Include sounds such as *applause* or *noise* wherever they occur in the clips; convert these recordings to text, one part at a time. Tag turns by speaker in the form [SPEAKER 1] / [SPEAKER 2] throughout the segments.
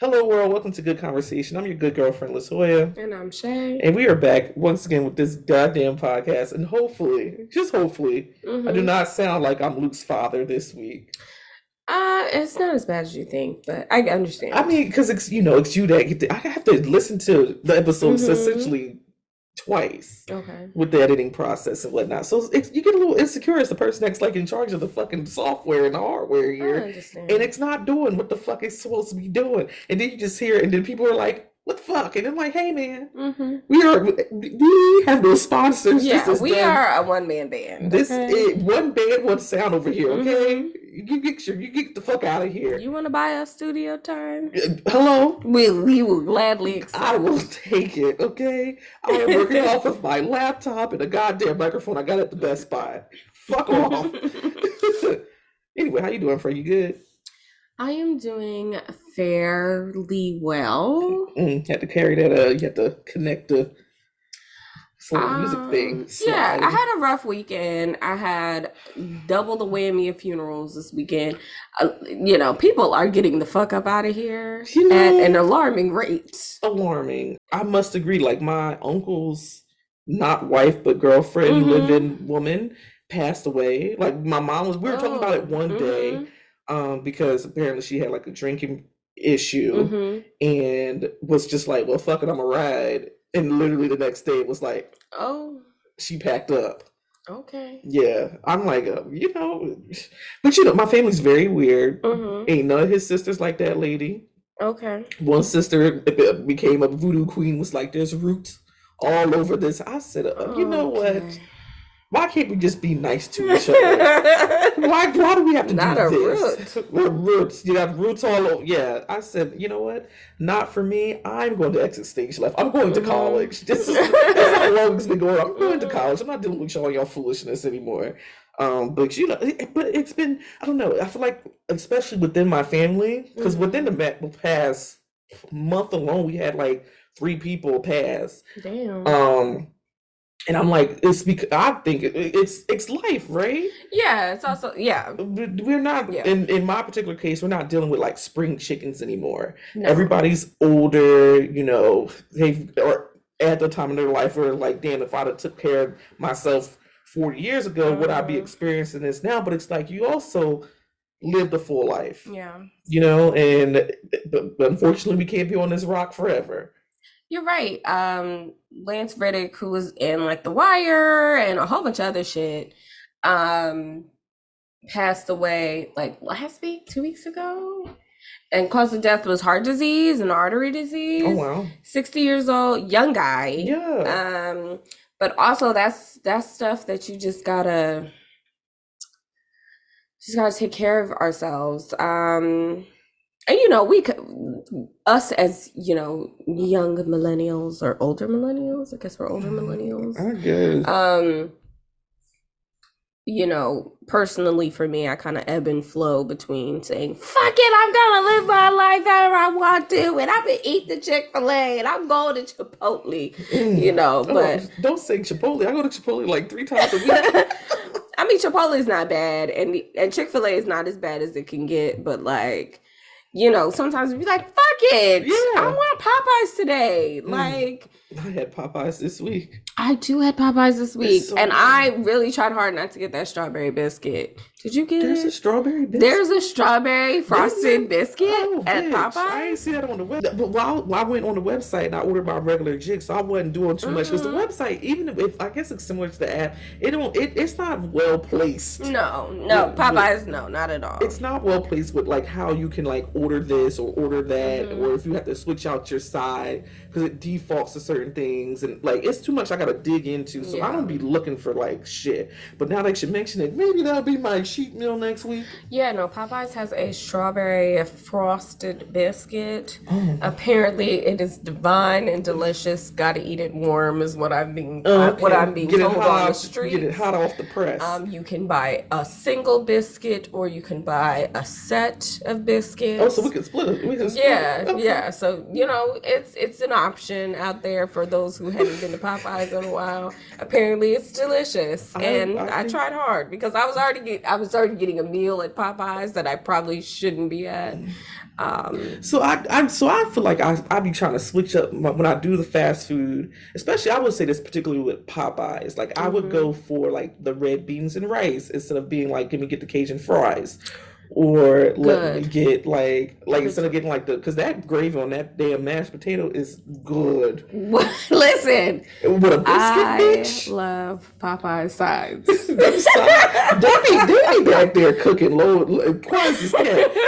[SPEAKER 1] Hello, world. Welcome to Good Conversation. I'm your good girlfriend, Latoya.
[SPEAKER 2] And I'm Shay.
[SPEAKER 1] And we are back once again with this goddamn podcast. And hopefully, just hopefully,
[SPEAKER 2] Mm-hmm.
[SPEAKER 1] I do not sound like I'm Luke's father this week.
[SPEAKER 2] Uh, it's not as bad as you think, but I understand.
[SPEAKER 1] I mean, because it's, you know, it's you that I have to listen to the episodes
[SPEAKER 2] Mhm.
[SPEAKER 1] essentially twice
[SPEAKER 2] okay.
[SPEAKER 1] with the editing process and whatnot. So it's, you get a little insecure as the person that's like in charge of the fucking software and the hardware here. and it's not doing what the fuck it's supposed to be doing. And then you just hear, it, and then people are like, "What the fuck?" And I'm like, "Hey, man,
[SPEAKER 2] mm-hmm.
[SPEAKER 1] we are we have no sponsors.
[SPEAKER 2] Yeah, we
[SPEAKER 1] done-
[SPEAKER 2] are a one man band.
[SPEAKER 1] This
[SPEAKER 2] okay?
[SPEAKER 1] is one band, one sound over here. Okay, you get your, you get the fuck out of here.
[SPEAKER 2] You want to buy us studio time?
[SPEAKER 1] Uh, Hello.
[SPEAKER 2] We we will gladly accept.
[SPEAKER 1] I will take it, okay? I am working off of my laptop and a goddamn microphone I got at the Best Buy. Fuck off. *laughs* *laughs* anyway, how you doing, Fred? You good?
[SPEAKER 2] I am doing fairly well.
[SPEAKER 1] Mm, had to carry that. Uh, you had to connect the music
[SPEAKER 2] Um,
[SPEAKER 1] thing.
[SPEAKER 2] Yeah, I
[SPEAKER 1] slide.
[SPEAKER 2] had a rough weekend. I had double the whammy of funerals this weekend. Uh, you know, people are getting the fuck up out of here
[SPEAKER 1] You
[SPEAKER 2] at an alarming rate.
[SPEAKER 1] alarming. I must agree. Like my uncle's not wife but girlfriend,
[SPEAKER 2] Mhm.
[SPEAKER 1] living woman, passed away. Like my mom was. We were talking about it one day,
[SPEAKER 2] mhm,
[SPEAKER 1] um, because apparently she had like a drinking issue
[SPEAKER 2] mhm.
[SPEAKER 1] and was just like, "Well, fuck it, I'm a ride." And literally the next day, it was like
[SPEAKER 2] Oh,
[SPEAKER 1] she packed up.
[SPEAKER 2] okay.
[SPEAKER 1] Yeah, I'm like, uh, you know, but you know, my family's very weird.
[SPEAKER 2] hmm
[SPEAKER 1] Ain't none of his sisters like that lady.
[SPEAKER 2] Okay.
[SPEAKER 1] One sister became a voodoo queen. Was like, there's roots all over this. I said, uh, you know what? Why can't we just be nice to each other? *laughs* Why? Why do we have to
[SPEAKER 2] Not
[SPEAKER 1] do
[SPEAKER 2] a
[SPEAKER 1] this?
[SPEAKER 2] root.
[SPEAKER 1] We're roots. You have roots all over. Yeah, I said, you know what? Not for me. I'm going to exit stage left. I'm going to
[SPEAKER 2] Mhm.
[SPEAKER 1] college. This is that's how *laughs* long it's been going. I'm going to
[SPEAKER 2] Mhm.
[SPEAKER 1] college. I'm not dealing with y'all, y'all foolishness anymore. Um, but you know, it, but it's been. I don't know. I feel like, especially within my family, because
[SPEAKER 2] Mhm.
[SPEAKER 1] within the past month alone, we had like three people pass.
[SPEAKER 2] Damn.
[SPEAKER 1] Um, and I'm like, it's because I think it, it's it's life, right?
[SPEAKER 2] yeah, it's also yeah.
[SPEAKER 1] We- We're not
[SPEAKER 2] Yeah.
[SPEAKER 1] in in my particular case, we're not dealing with like spring chickens anymore.
[SPEAKER 2] No.
[SPEAKER 1] Everybody's older, you know, they've or at the time in their life were like, damn, if I'd have took care of myself 40 years ago, would I be
[SPEAKER 2] Mhm.
[SPEAKER 1] experiencing this now? But it's like you also lived a full life,
[SPEAKER 2] Yeah.
[SPEAKER 1] you know, and but, but unfortunately we can't be on this rock forever.
[SPEAKER 2] You're right. Um, Lance Reddick, who was in like The Wire and a whole bunch of other shit, um, passed away like last week, two weeks ago. And cause of death was heart disease and artery disease.
[SPEAKER 1] Oh wow.
[SPEAKER 2] 60 years old, young guy.
[SPEAKER 1] Yeah.
[SPEAKER 2] Um, but also that's that's stuff that you just gotta just gotta take care of ourselves. Um, and you know, we could us as you know, young millennials or older millennials. I guess we're older millennials.
[SPEAKER 1] I guess.
[SPEAKER 2] Um, you know, personally for me, I kind of ebb and flow between saying, fuck it, I'm gonna live my life however I want to, and I'm gonna eat the Chick-fil-A and I'm going to Chipotle,
[SPEAKER 1] Mm.
[SPEAKER 2] you know,
[SPEAKER 1] Oh,
[SPEAKER 2] but
[SPEAKER 1] don't say Chipotle. I go to Chipotle like three times a week. *laughs*
[SPEAKER 2] I mean Chipotle is not bad and and Chick-fil-A is not as bad as it can get, but like, you know, sometimes be like, fuck it.
[SPEAKER 1] Yeah.
[SPEAKER 2] I want Popeyes today.
[SPEAKER 1] Mm.
[SPEAKER 2] Like
[SPEAKER 1] I had Popeyes this week.
[SPEAKER 2] I too had Popeyes this week,
[SPEAKER 1] so
[SPEAKER 2] and. I really tried hard not to get that strawberry biscuit. Did you get
[SPEAKER 1] There's a strawberry biscuit.
[SPEAKER 2] There's a strawberry frosted biscuit
[SPEAKER 1] Oh,
[SPEAKER 2] at
[SPEAKER 1] bitch. I
[SPEAKER 2] Popeyes.
[SPEAKER 1] ain't see that on the web. But while, while I went on the website and I ordered my regular jig, so I wasn't doing too much. Because the website, even if I guess it's similar to the app, it don't. It, it's not well placed.
[SPEAKER 2] No, no,
[SPEAKER 1] but-
[SPEAKER 2] Popeyes, no, not at all.
[SPEAKER 1] It's not well placed with like how you can like order this or order that,
[SPEAKER 2] Mhm.
[SPEAKER 1] or if you have to switch out your side because it defaults to certain things, and like it's too much. I gotta dig into, so I
[SPEAKER 2] Yeah.
[SPEAKER 1] don't be looking for like shit. But now that you mention it, maybe that'll be my cheat meal next week.
[SPEAKER 2] yeah, no, Popeyes has a strawberry frosted biscuit.
[SPEAKER 1] Oh.
[SPEAKER 2] Apparently, it is divine and delicious. Gotta eat it warm, is what I'm being
[SPEAKER 1] Oh,
[SPEAKER 2] what. I'm being
[SPEAKER 1] Get it
[SPEAKER 2] told
[SPEAKER 1] hot
[SPEAKER 2] on the street.
[SPEAKER 1] Get it hot off the press.
[SPEAKER 2] Um, you can buy a single biscuit or you can buy a set of biscuits.
[SPEAKER 1] oh, so we can split it. We can split
[SPEAKER 2] Yeah,
[SPEAKER 1] it. Okay.
[SPEAKER 2] yeah. So you know, it's it's an option out there for those who haven't been to Popeyes in a while. Apparently, it's delicious,
[SPEAKER 1] I-
[SPEAKER 2] and
[SPEAKER 1] I
[SPEAKER 2] I, tried hard because I was already get, I was already getting a meal at Popeyes that I probably shouldn't be at. Um,
[SPEAKER 1] So I, I so I feel like I I be trying to switch up my, when I do the fast food, especially I would say this particularly with Popeyes. Like I would
[SPEAKER 2] Mhm.
[SPEAKER 1] go for like the red beans and rice instead of being like, give me get the Cajun fries, or let me get like like instead of getting like the because that gravy on that damn mashed potato is good *laughs*
[SPEAKER 2] listen,
[SPEAKER 1] with a biscuit,
[SPEAKER 2] I
[SPEAKER 1] bitch.
[SPEAKER 2] love Popeye sides. *laughs*
[SPEAKER 1] Them side- they be be back there cooking low.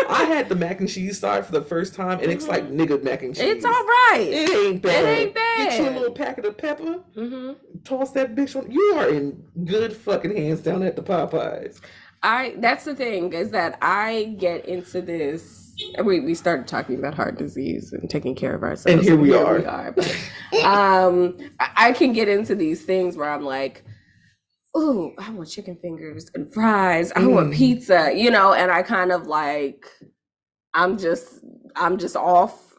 [SPEAKER 1] I had the mac and cheese side for the first time, and it's like nigga mac and cheese.
[SPEAKER 2] Mm-hmm. it's all right.
[SPEAKER 1] It ain't bad.
[SPEAKER 2] ain't bad.
[SPEAKER 1] Get you a little packet of pepper,
[SPEAKER 2] Mm-hmm.
[SPEAKER 1] toss that bitch on. You are in good fucking hands down at the Popeyes.
[SPEAKER 2] I that's the thing is that I get into this. We we started talking about heart disease and taking care of ourselves,
[SPEAKER 1] And here we
[SPEAKER 2] We
[SPEAKER 1] are.
[SPEAKER 2] are. But, um, I, can get into these things where I'm like, "Ooh, I want chicken fingers and fries. I want
[SPEAKER 1] Mm.
[SPEAKER 2] pizza," you know, and I kind of like, I'm just I'm just off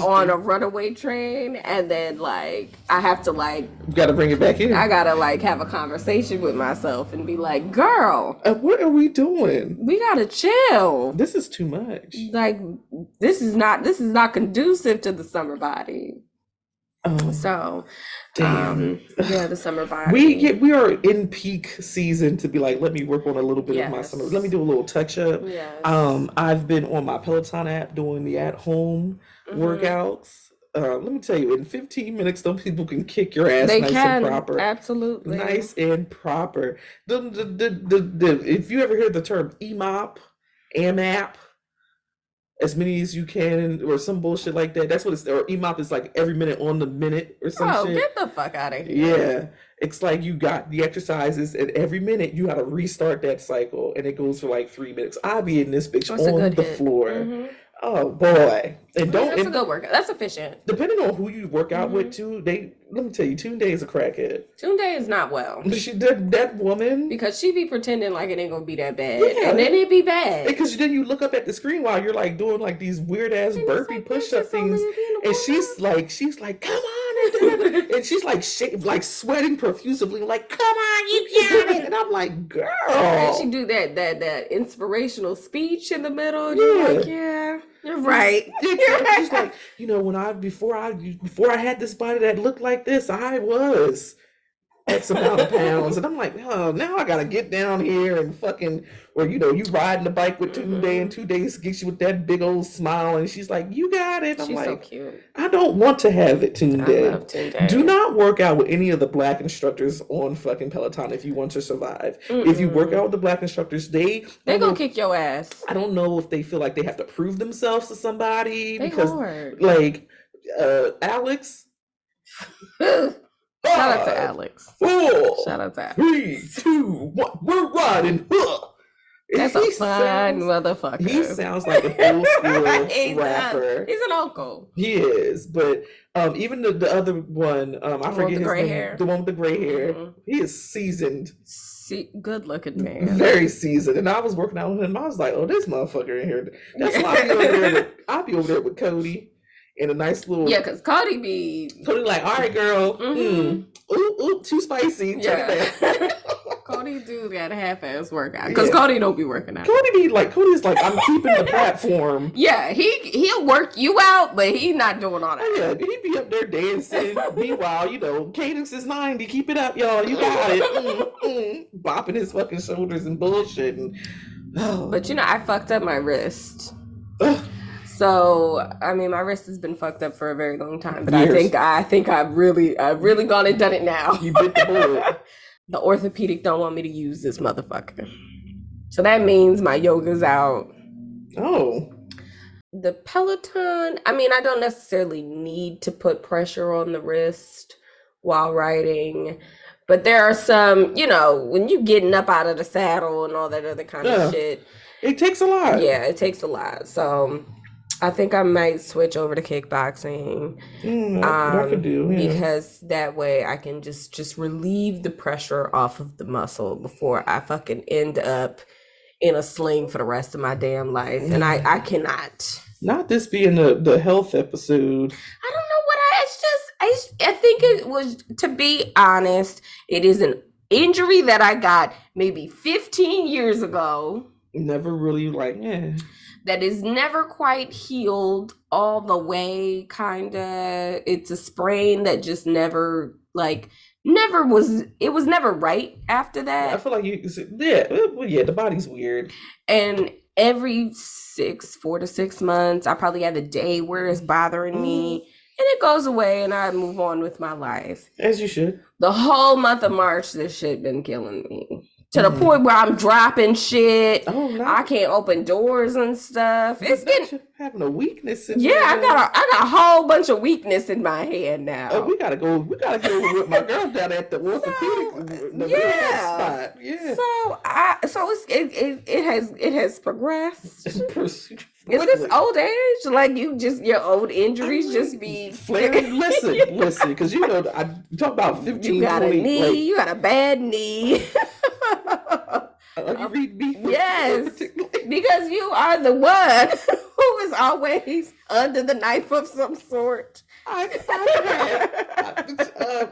[SPEAKER 2] on a runaway train, and then like I have to like
[SPEAKER 1] You gotta bring it back in.
[SPEAKER 2] I gotta like have a conversation with myself and be like, "Girl."
[SPEAKER 1] Uh, what are we doing?
[SPEAKER 2] we gotta chill.
[SPEAKER 1] This is too much.
[SPEAKER 2] Like this is not this is not conducive to the summer body.
[SPEAKER 1] Oh,
[SPEAKER 2] So
[SPEAKER 1] damn.
[SPEAKER 2] um yeah, the summer *sighs* body.
[SPEAKER 1] we get we are in peak season to be like, let me work on a little bit of my summer. Let me do a little touch up.
[SPEAKER 2] yes.
[SPEAKER 1] Um, I've been on my Peloton app doing the at home
[SPEAKER 2] Mhm.
[SPEAKER 1] workouts. Uh, let me tell you, in 15 minutes, those people can kick your ass
[SPEAKER 2] They
[SPEAKER 1] nice
[SPEAKER 2] can
[SPEAKER 1] and proper.
[SPEAKER 2] absolutely
[SPEAKER 1] Nice and proper. The, the, the, the, the, if you ever hear the term EMOP, AMAP, as many as you can, or some bullshit like that, that's what it's, or EMOP is like every minute on the minute or some
[SPEAKER 2] Oh,
[SPEAKER 1] shit.
[SPEAKER 2] get the fuck out of here.
[SPEAKER 1] Yeah. It's like you got the exercises, and every minute you got to restart that cycle, and it goes for like three minutes. I'll be in this bitch
[SPEAKER 2] That's
[SPEAKER 1] on the
[SPEAKER 2] hit.
[SPEAKER 1] floor.
[SPEAKER 2] Mhm.
[SPEAKER 1] Oh boy! And don't
[SPEAKER 2] That's a good workout. That's efficient.
[SPEAKER 1] depending on who you work out
[SPEAKER 2] Mm-hmm.
[SPEAKER 1] with too. They let me tell you, Tunde is a crackhead.
[SPEAKER 2] Tunde is not well *laughs*
[SPEAKER 1] She did that woman
[SPEAKER 2] because she be pretending like it ain't gonna be that bad,
[SPEAKER 1] Yeah.
[SPEAKER 2] and then it be bad.
[SPEAKER 1] because then you look up at the screen while you're like doing like these weird ass burpee
[SPEAKER 2] like,
[SPEAKER 1] push up things, and she's like she's like come on and, *laughs* and she's like like sweating profusely like come on you got it and I'm like girl
[SPEAKER 2] And she do that that that inspirational speech in the middle. You're like, yeah, you're right. *laughs*
[SPEAKER 1] She's like, you know, when I before I before I had this body that looked like this, I was X amount of pounds, and I'm like, oh, now I gotta get down here and fucking, or you know, you riding the bike with Tunde and Tunde's gets you with that big old smile, and she's like, you got it. I'm
[SPEAKER 2] She's so
[SPEAKER 1] like,
[SPEAKER 2] cute.
[SPEAKER 1] I don't want to have it
[SPEAKER 2] I
[SPEAKER 1] Tunde.
[SPEAKER 2] love Tunde.
[SPEAKER 1] Do not work out with any of the black instructors on fucking Peloton if you want to survive. If you work out with the black instructors, they
[SPEAKER 2] They gonna kick your ass.
[SPEAKER 1] I don't know if they feel like they have to prove themselves to somebody
[SPEAKER 2] They
[SPEAKER 1] because
[SPEAKER 2] hard.
[SPEAKER 1] like uh Alex. *laughs*
[SPEAKER 2] Shout out to Alex.
[SPEAKER 1] Four,
[SPEAKER 2] Shout out to Alex.
[SPEAKER 1] three, two, one. We're riding. Huh.
[SPEAKER 2] That's a
[SPEAKER 1] He
[SPEAKER 2] fun
[SPEAKER 1] sounds-
[SPEAKER 2] motherfucker.
[SPEAKER 1] He sounds like a old *laughs* school rapper.
[SPEAKER 2] He's an uncle.
[SPEAKER 1] He is, but um, even the, the other one, um, I
[SPEAKER 2] The one with
[SPEAKER 1] forget his
[SPEAKER 2] gray
[SPEAKER 1] name.
[SPEAKER 2] hair?
[SPEAKER 1] The one with the gray hair.
[SPEAKER 2] Mhm.
[SPEAKER 1] He is seasoned,
[SPEAKER 2] See, good looking man.
[SPEAKER 1] very seasoned. And I was working out with him. I was like, oh, this motherfucker in here. That's why I be over there. With, I be over there with Cody in a nice little.
[SPEAKER 2] Yeah, cause Cody be
[SPEAKER 1] Cody like, all right, girl.
[SPEAKER 2] Mhm.
[SPEAKER 1] Mm. Ooh, ooh, too spicy.
[SPEAKER 2] Yeah. Cody *laughs* do that half ass workout. Cause
[SPEAKER 1] Yeah.
[SPEAKER 2] Cody don't be working out.
[SPEAKER 1] Cody be like, Cody's like, I'm keeping the platform. *laughs*
[SPEAKER 2] Yeah, he he'll work you out, but he not doing all that.
[SPEAKER 1] yeah, he'd be up there dancing. Meanwhile, you know, cadence is 90. Keep it up, y'all. You got it. Mm, mm. Bopping his fucking shoulders and bullshitting. Oh, *sighs*
[SPEAKER 2] But you know, I fucked up my wrist. So I mean, my wrist has been fucked up for a very long time. But I think I think I've really I've really gone and done it now.
[SPEAKER 1] you bit the bullet. *laughs*
[SPEAKER 2] the orthopedic don't want me to use this motherfucker. So that means my yoga's out.
[SPEAKER 1] Oh,
[SPEAKER 2] The Peloton, I mean, I don't necessarily need to put pressure on the wrist while riding, but there are some, you know, when you getting up out of the saddle and all that other kind
[SPEAKER 1] Yeah.
[SPEAKER 2] of shit.
[SPEAKER 1] it takes a lot.
[SPEAKER 2] Yeah, it takes a lot. So I think I might switch over to kickboxing.
[SPEAKER 1] Mm, that
[SPEAKER 2] Um,
[SPEAKER 1] could do. Yeah.
[SPEAKER 2] because that way I can just just relieve the pressure off of the muscle before I fucking end up in a sling for the rest of my damn life. And I I cannot.
[SPEAKER 1] Not this being the, the health episode.
[SPEAKER 2] I don't know what I it's just I, I think it was to be honest, it is an injury that I got maybe 15 years ago
[SPEAKER 1] Never really like, yeah.
[SPEAKER 2] That is never quite healed all the way, kinda. It's a sprain that just never like never was it was never right after that.
[SPEAKER 1] I feel like you, yeah, well, yeah, the body's weird.
[SPEAKER 2] And every six, four to six months, I probably have a day where it's bothering me. Mm. And it goes away and I move on with my life.
[SPEAKER 1] As you should.
[SPEAKER 2] The whole month of March, this shit been killing me. To the
[SPEAKER 1] Mhm.
[SPEAKER 2] point where I'm dropping shit.
[SPEAKER 1] Oh, no.
[SPEAKER 2] I can't open doors and stuff. It's getting
[SPEAKER 1] having a weakness. In
[SPEAKER 2] yeah, I got a I got a whole bunch of weakness in my head now.
[SPEAKER 1] Oh, we gotta go. We gotta go with my *laughs* girl down at the orthopedic, the
[SPEAKER 2] yeah.
[SPEAKER 1] spot. Yeah.
[SPEAKER 2] So I so it's it, it, it has it has progressed. *laughs* Is this old age? Like you just your old injuries just be
[SPEAKER 1] flaring? Listen, *laughs* listen, because you know I talk about 15,
[SPEAKER 2] You got a knee.
[SPEAKER 1] like,
[SPEAKER 2] you got a bad knee.
[SPEAKER 1] me
[SPEAKER 2] Yes. *laughs* because you are the one *laughs* who is always under the knife of some sort.
[SPEAKER 1] I, I've had, uh,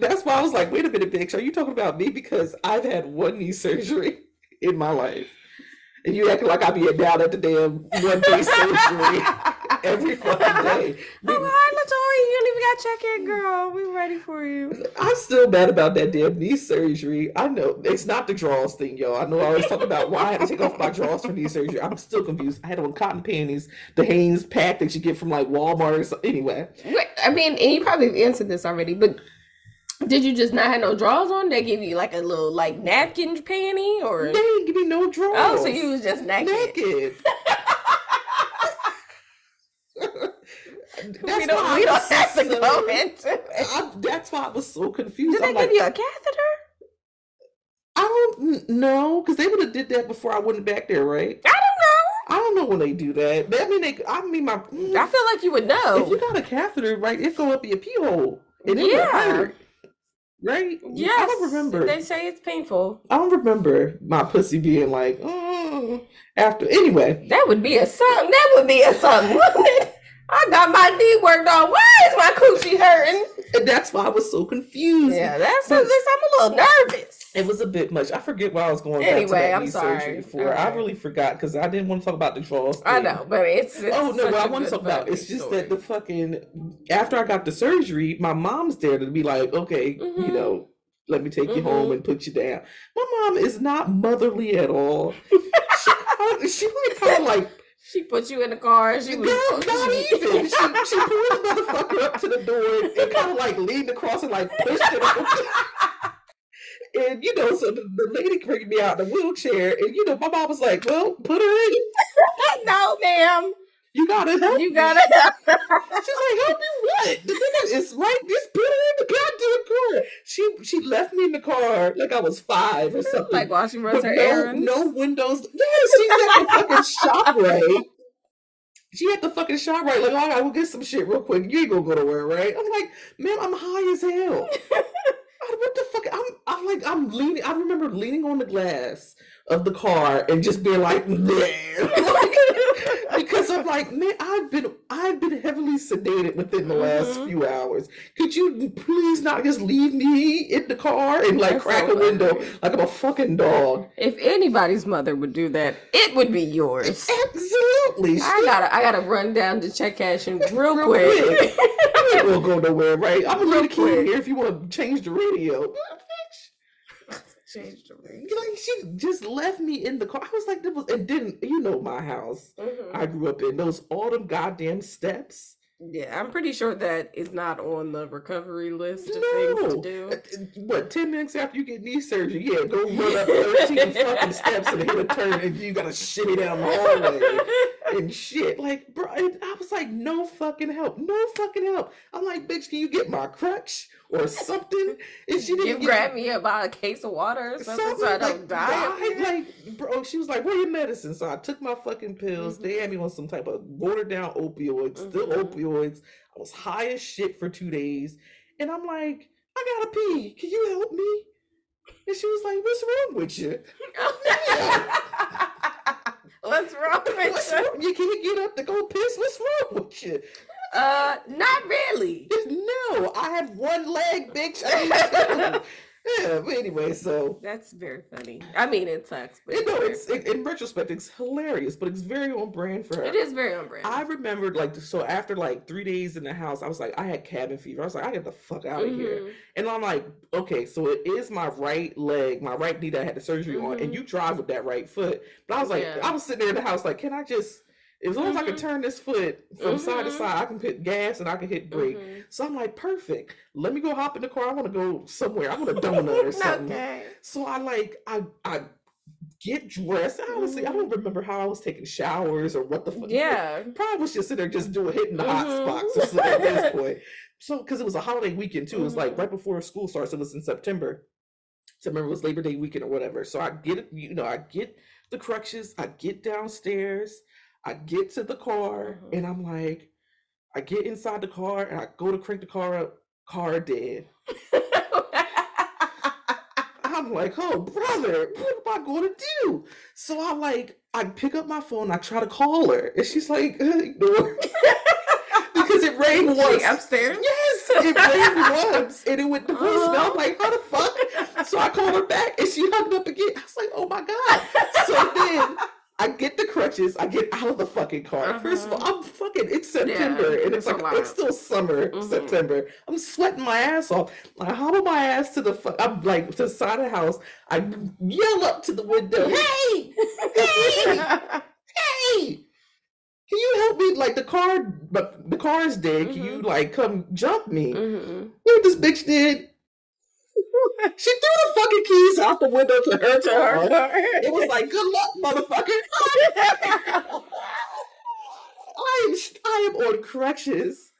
[SPEAKER 1] that's why I was like, wait a minute, bitch, are you talking about me? Because I've had one knee surgery in my life. And you acting like I be down at the damn one *laughs* day surgery every fucking day.
[SPEAKER 2] Oh, hi, Latoya. You don't even got check in, girl. We ready for you.
[SPEAKER 1] I'm still mad about that damn knee surgery. I know it's not the draws thing, y'all. I know I always talk about why I had to take off my draws for knee surgery. I'm still confused. I had on cotton panties, the Hanes pack that you get from like Walmart or something. Anyway,
[SPEAKER 2] Wait, I mean, and you probably answered this already, but did you just not have no drawers on? They give you like a little like napkin panty, or
[SPEAKER 1] they didn't give me no drawers.
[SPEAKER 2] oh, so you was just naked.
[SPEAKER 1] naked. *laughs*
[SPEAKER 2] we
[SPEAKER 1] That's
[SPEAKER 2] don't,
[SPEAKER 1] why
[SPEAKER 2] we don't have to go into it.
[SPEAKER 1] I, that's why I was so confused.
[SPEAKER 2] Did they
[SPEAKER 1] I'm
[SPEAKER 2] give
[SPEAKER 1] like,
[SPEAKER 2] you a catheter?
[SPEAKER 1] I don't know because they would have did that before I went back there, right?
[SPEAKER 2] I don't know.
[SPEAKER 1] I don't know when they do that. I mean, they. I mean, my.
[SPEAKER 2] I mm, feel like you would know.
[SPEAKER 1] If you got a catheter, right, it go up your pee hole. And it would
[SPEAKER 2] Yeah.
[SPEAKER 1] hurt, right?
[SPEAKER 2] Yeah.
[SPEAKER 1] I don't remember.
[SPEAKER 2] They say it's painful.
[SPEAKER 1] I don't remember my pussy being like, mm, after. Anyway,
[SPEAKER 2] That would be a something. That would be a something? *laughs* I got my knee worked on. Why is my coochie hurting?
[SPEAKER 1] And that's why I was so confused.
[SPEAKER 2] Yeah, that's
[SPEAKER 1] But-
[SPEAKER 2] I'm a little nervous.
[SPEAKER 1] It was a bit much. I forget why I was going back to that
[SPEAKER 2] I'm
[SPEAKER 1] knee
[SPEAKER 2] sorry.
[SPEAKER 1] surgery for. I really forgot because I didn't want to talk about the draws.
[SPEAKER 2] I know, but it's, it's
[SPEAKER 1] Oh no! What I want to talk about it's just
[SPEAKER 2] story.
[SPEAKER 1] that the fucking after I got the surgery, my mom's there to be like, okay, you
[SPEAKER 2] Mhm.
[SPEAKER 1] know, let me take you home
[SPEAKER 2] Mhm.
[SPEAKER 1] and put you down. My mom is not motherly at all. she, *laughs* she like kind of like
[SPEAKER 2] she put you in the car. She was
[SPEAKER 1] girl, not *laughs* even. She she pulled the motherfucker up to the door and kind of like leaned across and like pushed it. *laughs* And you know, so the, the lady bringing me out in the wheelchair, and you know, my mom was like, "Well, put her in. *laughs*
[SPEAKER 2] no, ma'am.
[SPEAKER 1] You gotta help
[SPEAKER 2] You gotta. *laughs*
[SPEAKER 1] She's like, help me what? The thing is, right? Just put her in the goddamn car. She she left me in the car like I was five or something.
[SPEAKER 2] like while she runs her
[SPEAKER 1] no,
[SPEAKER 2] errands.
[SPEAKER 1] no windows. Yeah, she's at the fucking shop right. She had the fucking shop right. Like, oh, I gotta get some shit real quick. You ain't gonna go nowhere, right? I'm like, man, I'm high as hell. *laughs* What the fuck? I'm, I'm like, I'm leaning. I remember leaning on the glass of the car and just being like, "Bleh." because I'm like, man, I've been, I've been heavily sedated within the last
[SPEAKER 2] Mhm.
[SPEAKER 1] few hours. Could you please not just leave me in the car and like
[SPEAKER 2] That's
[SPEAKER 1] crack
[SPEAKER 2] so
[SPEAKER 1] a window
[SPEAKER 2] funny.
[SPEAKER 1] like I'm a fucking dog?
[SPEAKER 2] If anybody's mother would do that, it would be yours.
[SPEAKER 1] Absolutely.
[SPEAKER 2] I gotta, I gotta run down to check cashing *laughs* real,
[SPEAKER 1] Real
[SPEAKER 2] quick.
[SPEAKER 1] quick. You ain't gonna go nowhere, right? I'm gonna leave the in here if you want to change the radio.
[SPEAKER 2] Change the ring.
[SPEAKER 1] Like she just left me in the car. I was like, that was, and didn't you know my house?
[SPEAKER 2] Mhm.
[SPEAKER 1] I grew up in those all them goddamn steps.
[SPEAKER 2] Yeah, I'm pretty sure that is not on the recovery list of things to do.
[SPEAKER 1] Uh, what ten minutes after you get knee surgery? Yeah, go *laughs* run up thirteen fucking steps and hit a turn, and you gotta shimmy down the hallway and shit. Like, bro, and I was like, no fucking help, no fucking help. I'm like, bitch, can you get my crutch or something? And she didn't
[SPEAKER 2] You grab me about a case of water or something, so I don't
[SPEAKER 1] like,
[SPEAKER 2] die.
[SPEAKER 1] Like, bro, she was like, "Where your medicine?" So I took my fucking pills.
[SPEAKER 2] Mhm.
[SPEAKER 1] They had me on some type of watered down opioids, still
[SPEAKER 2] Mhm.
[SPEAKER 1] opioids. I was high as shit for two days, and I'm like, "I gotta pee. Can you help me?" And she was like, "What's wrong with you? *laughs*
[SPEAKER 2] What's wrong *laughs* with
[SPEAKER 1] What's
[SPEAKER 2] you?
[SPEAKER 1] wrong? You can't get up to go piss. What's wrong with you?"
[SPEAKER 2] Uh, not really.
[SPEAKER 1] No, I have one leg, bitch. I two. *laughs* Yeah, but anyway, so
[SPEAKER 2] That's very funny. I mean, it sucks, but
[SPEAKER 1] you
[SPEAKER 2] it's
[SPEAKER 1] know, it's it, in retrospect, it's hilarious, but it's very on brand for her.
[SPEAKER 2] It is very on brand.
[SPEAKER 1] I remembered like so after like three days in the house, I was like, I had cabin fever. I was like, I get the fuck out of here.
[SPEAKER 2] Mhm.
[SPEAKER 1] And I'm like, okay, so it is my right leg, my right knee that I had the surgery on, and
[SPEAKER 2] Mhm.
[SPEAKER 1] you drive with that right foot. But I was like,
[SPEAKER 2] Yeah.
[SPEAKER 1] I was sitting there in the house, like, can I just, as long as I can
[SPEAKER 2] Mhm.
[SPEAKER 1] turn this foot from side to
[SPEAKER 2] Mhm.
[SPEAKER 1] side, I can hit gas and I can hit brake.
[SPEAKER 2] Mhm.
[SPEAKER 1] So I'm like, perfect. Let me go hop in the car. I want to go somewhere. I want a donut or *laughs* something.
[SPEAKER 2] okay.
[SPEAKER 1] So I like, I, I get dressed. Honestly, I don't remember how I was taking showers or what the fuck.
[SPEAKER 2] Yeah.
[SPEAKER 1] Probably was just sitting there just doing hitting the hot spots or something at this point. So because it was a holiday weekend too, it was like right before school starts. It was in September. So I remember it was Labor Day weekend or whatever. So I get it, you know, I get the crutches, I get downstairs, I get to the car,
[SPEAKER 2] Mhm.
[SPEAKER 1] and I'm like, I get inside the car and I go to crank the car up, car dead. I'm like, oh brother, what am I going to do? So I like, I pick up my phone, I try to call her, and she's like, *laughs* ignore, because it *laughs* rang once.
[SPEAKER 2] Like upstairs?
[SPEAKER 1] Yes, it rang once, and it went to voicemail. I'm like, how the fuck? So I called her back, and she hung up again. I was like, oh my god. So then I get the crutches, I get out of the fucking car. First of all, I'm fucking. It's September, and
[SPEAKER 2] it's
[SPEAKER 1] it's like it's still summer,
[SPEAKER 2] Mhm.
[SPEAKER 1] September. I'm sweating my ass off. I hobble my ass to the. fu- I'm like to the side of the house. I yell up to the window, *laughs* "Hey, hey, hey! Can you help me? Like the car, but the car is dead. Can you like come jump me?"
[SPEAKER 2] Mhm.
[SPEAKER 1] You know what this bitch did? She threw the fucking keys out the window to her
[SPEAKER 2] To her
[SPEAKER 1] car.
[SPEAKER 2] car.
[SPEAKER 1] It was like, "Good luck, motherfucker." *laughs* I am I am on crutches.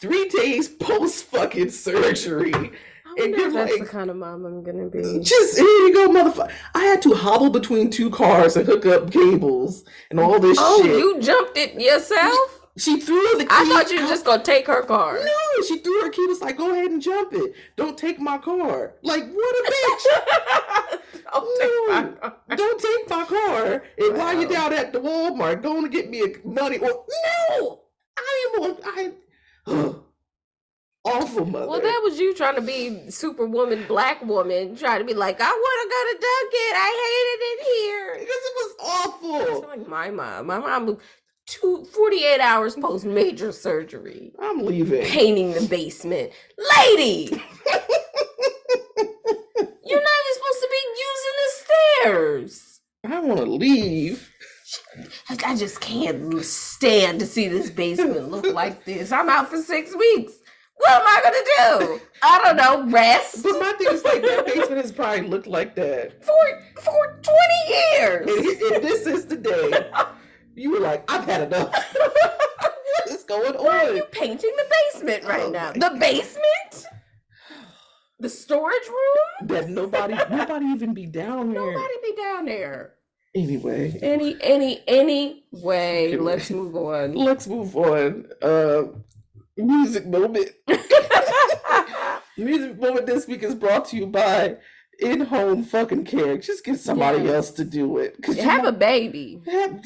[SPEAKER 1] Three days post fucking surgery.
[SPEAKER 2] I wonder
[SPEAKER 1] you're
[SPEAKER 2] if that's the kind of mom I'm gonna be.
[SPEAKER 1] Just here you go, motherfucker. I had to hobble between two cars and hook up cables and all this shit.
[SPEAKER 2] Oh,
[SPEAKER 1] shit.
[SPEAKER 2] you jumped it yourself?
[SPEAKER 1] She threw the key.
[SPEAKER 2] I thought you were just gonna take her car.
[SPEAKER 1] No, she threw her key. Was like, go ahead and jump it. Don't take my car. Like, what a bitch. *laughs*
[SPEAKER 2] Don't take.
[SPEAKER 1] Don't take my car. And while you're down at the Walmart, going to get me a money. Or no, I am on. I *sighs* awful mother.
[SPEAKER 2] Well, that was you trying to be superwoman, black woman, trying to be like, I want to go to Dunkin'. I hated it here.
[SPEAKER 1] because it was
[SPEAKER 2] It's
[SPEAKER 1] awful.
[SPEAKER 2] like my mom. My mom two, 48 hours post major surgery,
[SPEAKER 1] I'm leaving.
[SPEAKER 2] painting the basement. Lady! *laughs* You're not even supposed to be using the stairs.
[SPEAKER 1] I want to leave.
[SPEAKER 2] I just can't stand to see this basement look *laughs* like this. I'm out for six weeks. What am I gonna do? I don't know. Rest
[SPEAKER 1] But my thing is like that basement has probably looked like that.
[SPEAKER 2] for for twenty years.
[SPEAKER 1] And, and this is the day *laughs* you were like, I've had enough. *laughs* *laughs* what is going
[SPEAKER 2] Why are
[SPEAKER 1] on?
[SPEAKER 2] you painting the basement right
[SPEAKER 1] Oh
[SPEAKER 2] now? The basement? The storage room?
[SPEAKER 1] That nobody, nobody even be down there.
[SPEAKER 2] Nobody be down there.
[SPEAKER 1] Anyway,
[SPEAKER 2] Any any any way.
[SPEAKER 1] Fucking
[SPEAKER 2] Let's move on. *laughs*
[SPEAKER 1] let's move on. Uh, music moment. music moment this week is brought to you by in-home fucking care. Just get somebody
[SPEAKER 2] Yes.
[SPEAKER 1] else to do it. Cause
[SPEAKER 2] You have a baby.
[SPEAKER 1] have-